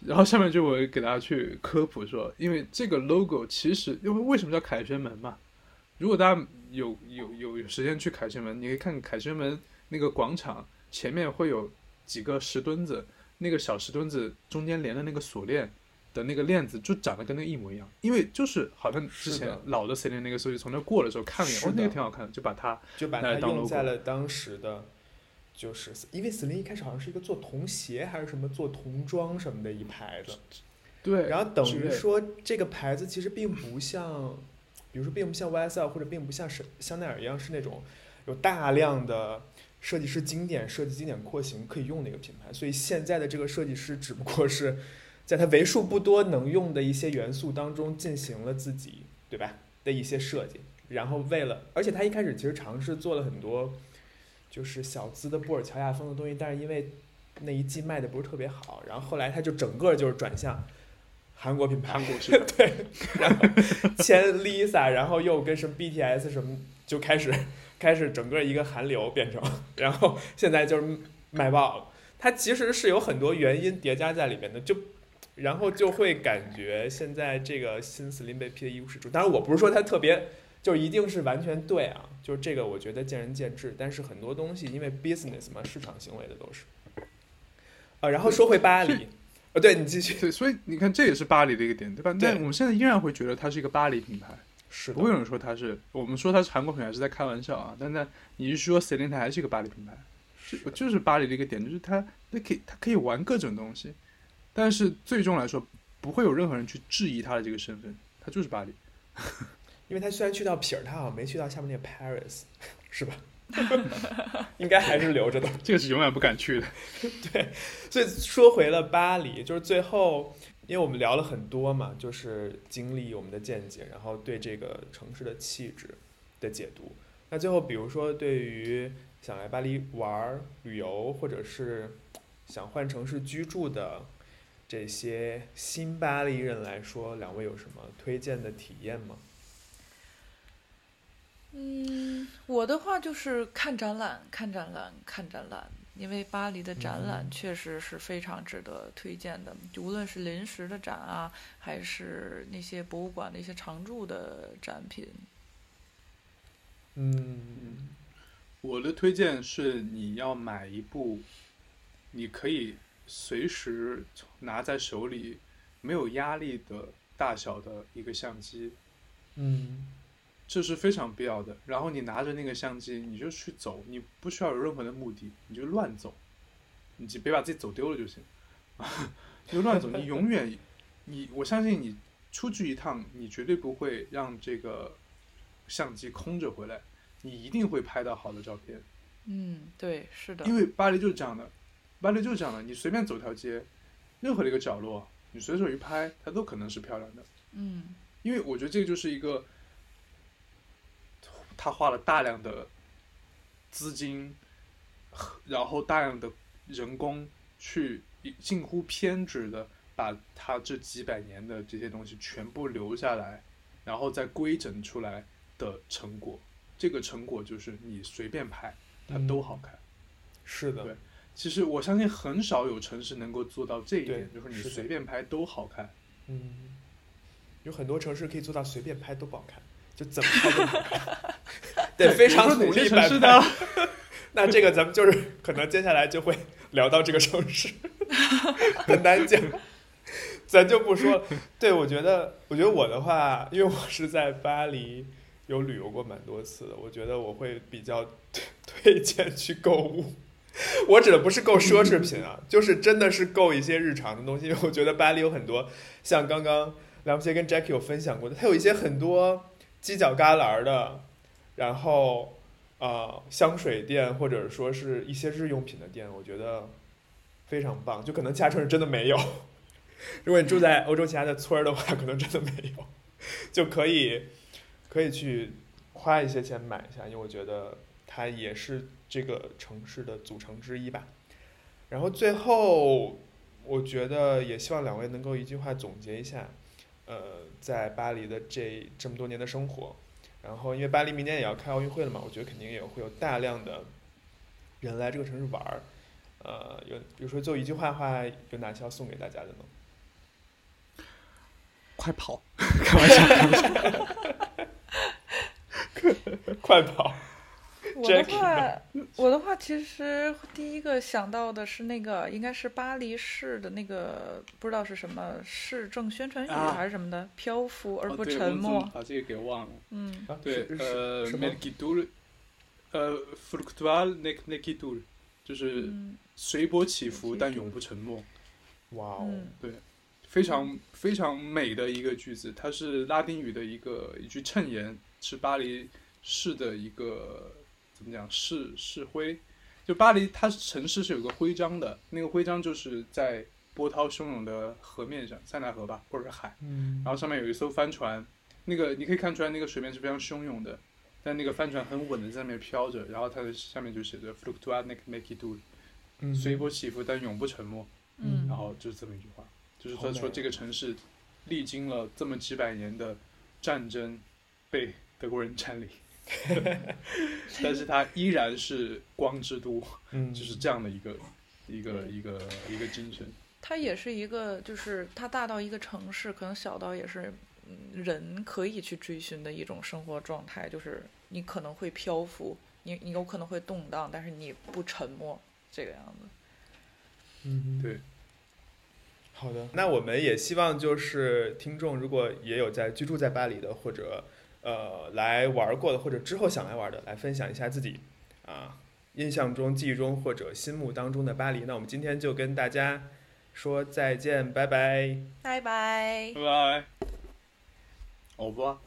然后下面就我给大家去科普说，因为这个 logo 其实因为为什么叫凯旋门嘛？如果大家有有有有时间去凯旋门，你可以看凯旋门那个广场前面会有几个石墩子，那个小石墩子中间连的那个锁链的那个链子就长得跟那个一模一样，因因为就是好像之前老的 Celine 那个设计从那过的时候看了一眼，哦，是的那个挺好看的，就把它就把它用在了当时的，就是因为 Celine 一开始好像是一个做童鞋还是什么做童装什么的一牌子，对，然后等于说这个牌子其实并不像，比如说并不像 YSL 或者并不像是香奈儿一样是那种有大量的设计师经典设计经典廓形可以用的一个品牌，所以现在的这个设计师只不过是在他为数不多能用的一些元素当中进行了自己对吧的一些设计，然后为了，而且他一开始其实尝试做了很多就是小资的布尔乔亚风的东西，但是因为那一季卖的不是特别好，然后后来他就整个就是转向韩国品牌。对，然后签 Lisa，然后又跟什么 BTS 什么就开始开始整个一个韩流变成，然后现在就是卖爆了。它其实是有很多原因叠加在里面的，就然后就会感觉现在这个新 Celine 被批的一无是处。当然，我不是说它特别就一定是完全对啊，就是这个我觉得见仁见智。但是很多东西因为 business 嘛，市场行为的都是。啊，然后说回巴黎，啊，对你继续。对，所以你看，这也是巴黎的一个点，对吧？对但我们现在依然会觉得它是一个巴黎品牌，是不会有人说它是，我们说它是韩国品牌是在开玩笑啊。但在你是说 Celine 它还是一个巴黎品牌，是就就是巴黎的一个点，就是它它可以它可以玩各种东西，但是最终来说不会有任何人去质疑他的这个身份，他就是巴黎。因为他虽然去到皮尔，他好像没去到下面那个 Paris，是吧？应该还是留着的。这个是永远不敢去的。对所以说回了巴黎，就是最后，因为我们聊了很多嘛，就是经历我们的见解，然后对这个城市的气质的解读。那最后，比如说对于想来巴黎玩儿、旅游，或者是想换城市居住的这些新巴黎人来说，两位有什么推荐的体验吗？嗯，我的话就是看展览，看展览，看展览。因为巴黎的展览嗯确实是非常值得推荐的，就无论是临时的展啊，还是那些博物馆的一些常驻的展品。嗯我的推荐是你要买一部，你可以随时拿在手里，没有压力的大小的一个相机。嗯这是非常必要的。然后你拿着那个相机，你就去走，你不需要有任何的目的，你就乱走，你就别把自己走丢了就行。就乱走，你永远，你我相信你出去一趟，你绝对不会让这个相机空着回来，你一定会拍到好的照片。嗯，对，是的，因为巴黎就是这样的，巴黎就是这样的，你随便走条街，任何的一个角落，你随手一拍，它都可能是漂亮的。嗯因为我觉得这个就是一个，他花了大量的资金，然后大量的人工去近乎偏执的把他这几百年的这些东西全部留下来，然后再规整出来的成果。这个成果就是你随便拍，它都好看。是的对，其实我相信很少有城市能够做到这一对点，就是你随便拍都好看。嗯，有很多城市可以做到随便拍都不好看，就怎么 拍都不好看，对非常努力摆拍市呢？那这个咱们就是可能接下来就会聊到这个城市，很难讲，咱就不说。对，我觉得，我觉得我的话，因为我是在巴黎有旅游过蛮多次的，我觉得我会比较推荐去购物。我指的不是购奢侈品啊，就是真的是购一些日常的东西。因为我觉得巴黎有很多，像刚刚梁不杰跟 Jackie 有分享过的，它有一些很多犄角旮旯的，然后呃香水店或者说是一些日用品的店，我觉得非常棒。就可能其他城市真的没有，如果你住在欧洲其他的村儿的话，可能真的没有，就可以可以去花一些钱买一下，因为我觉得它也是这个城市的组成之一吧。然后最后，我觉得也希望两位能够一句话总结一下，呃，在巴黎的这这么多年的生活。然后，因为巴黎明年也要开奥运会了嘛，我觉得肯定也会有大量的人来这个城市玩儿。呃，有比如说就一句话的话，有哪些要送给大家的呢？快跑！开玩笑，开玩笑。快跑！我的话，我的话，其实第一个想到的是那个，应该是巴黎市的那个，不知道是什么市政宣传语啊还是什么的，漂浮而不沉默。把这个给忘了。嗯，啊对呃什么 m e l k i d u r 呃 f r u c t u a l n e k n e k i d u r 就是嗯随波起伏但永不沉默，哇哦，嗯非常非常美的一个句子。它是拉丁语的一个一句衬言，是巴黎市的一个怎么讲是是徽。就巴黎，它城市是有个徽章的，那个徽章就是在波涛汹涌的河面上，塞纳河吧，或者是海。嗯然后上面有一艘帆船，那个你可以看出来那个水面是非常汹涌的，但那个帆船很稳的在那边飘着，然后它的下面就写着 “fluctua nec nec d u 嗯随波起伏但永不沉默。嗯然后就是这么一句话，就是说说这个城市历经了这么几百年的战争，被德国人占领，但是它依然是光之都，嗯，就是这样的一个一个一个一个精神。它也是一个，就是它大到一个城市，可能小到也是嗯人可以去追寻的一种生活状态，就是你可能会漂浮，你你有可能会动荡，但是你不沉默，这个样子。嗯，对。好的，那我们也希望就是听众如果也有在居住在巴黎的，或者呃来玩过的，或者之后想来玩的，来分享一下自己啊印象中、记忆中或者心目当中的巴黎。那我们今天就跟大家说再见，拜拜。拜拜拜。拜。欧巴。